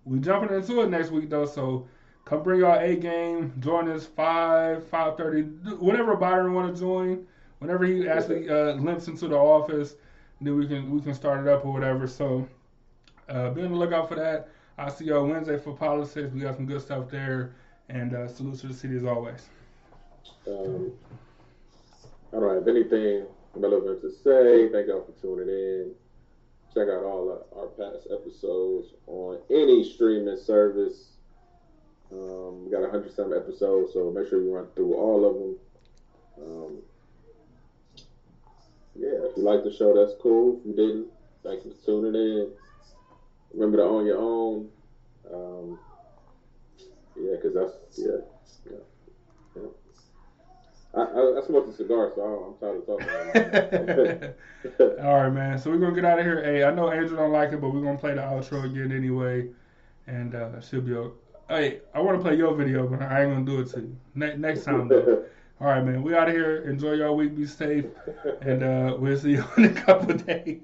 we jumping into it next week though, so come bring y'all a game. Join us five, five thirty, whenever Byron want to join. Whenever he actually uh, limps into the office, then we can we can start it up or whatever. So uh, be on the lookout for that. I'll see y'all Wednesday for politics. We got some good stuff there, and uh, salute to the city as always. Um, I don't have anything relevant to say. Thank y'all for tuning in. Check out all our past episodes on any streaming service. Um, we got 100 some episodes, so make sure you run through all of them. Um, yeah, if you like the show, that's cool. If you didn't, thank you for tuning in. Remember to own your own. Um, yeah, because that's, yeah. I, I, I smoked a cigar, so I'm tired of talking. All right, man. So we're gonna get out of here. Hey, I know Andrew don't like it, but we're gonna play the outro again anyway, and uh, she'll be. Okay. Hey, I want to play your video, but I ain't gonna do it to you. Ne- next time, though. All right, man. We out of here. Enjoy your week. Be safe, and uh, we'll see you in a couple days.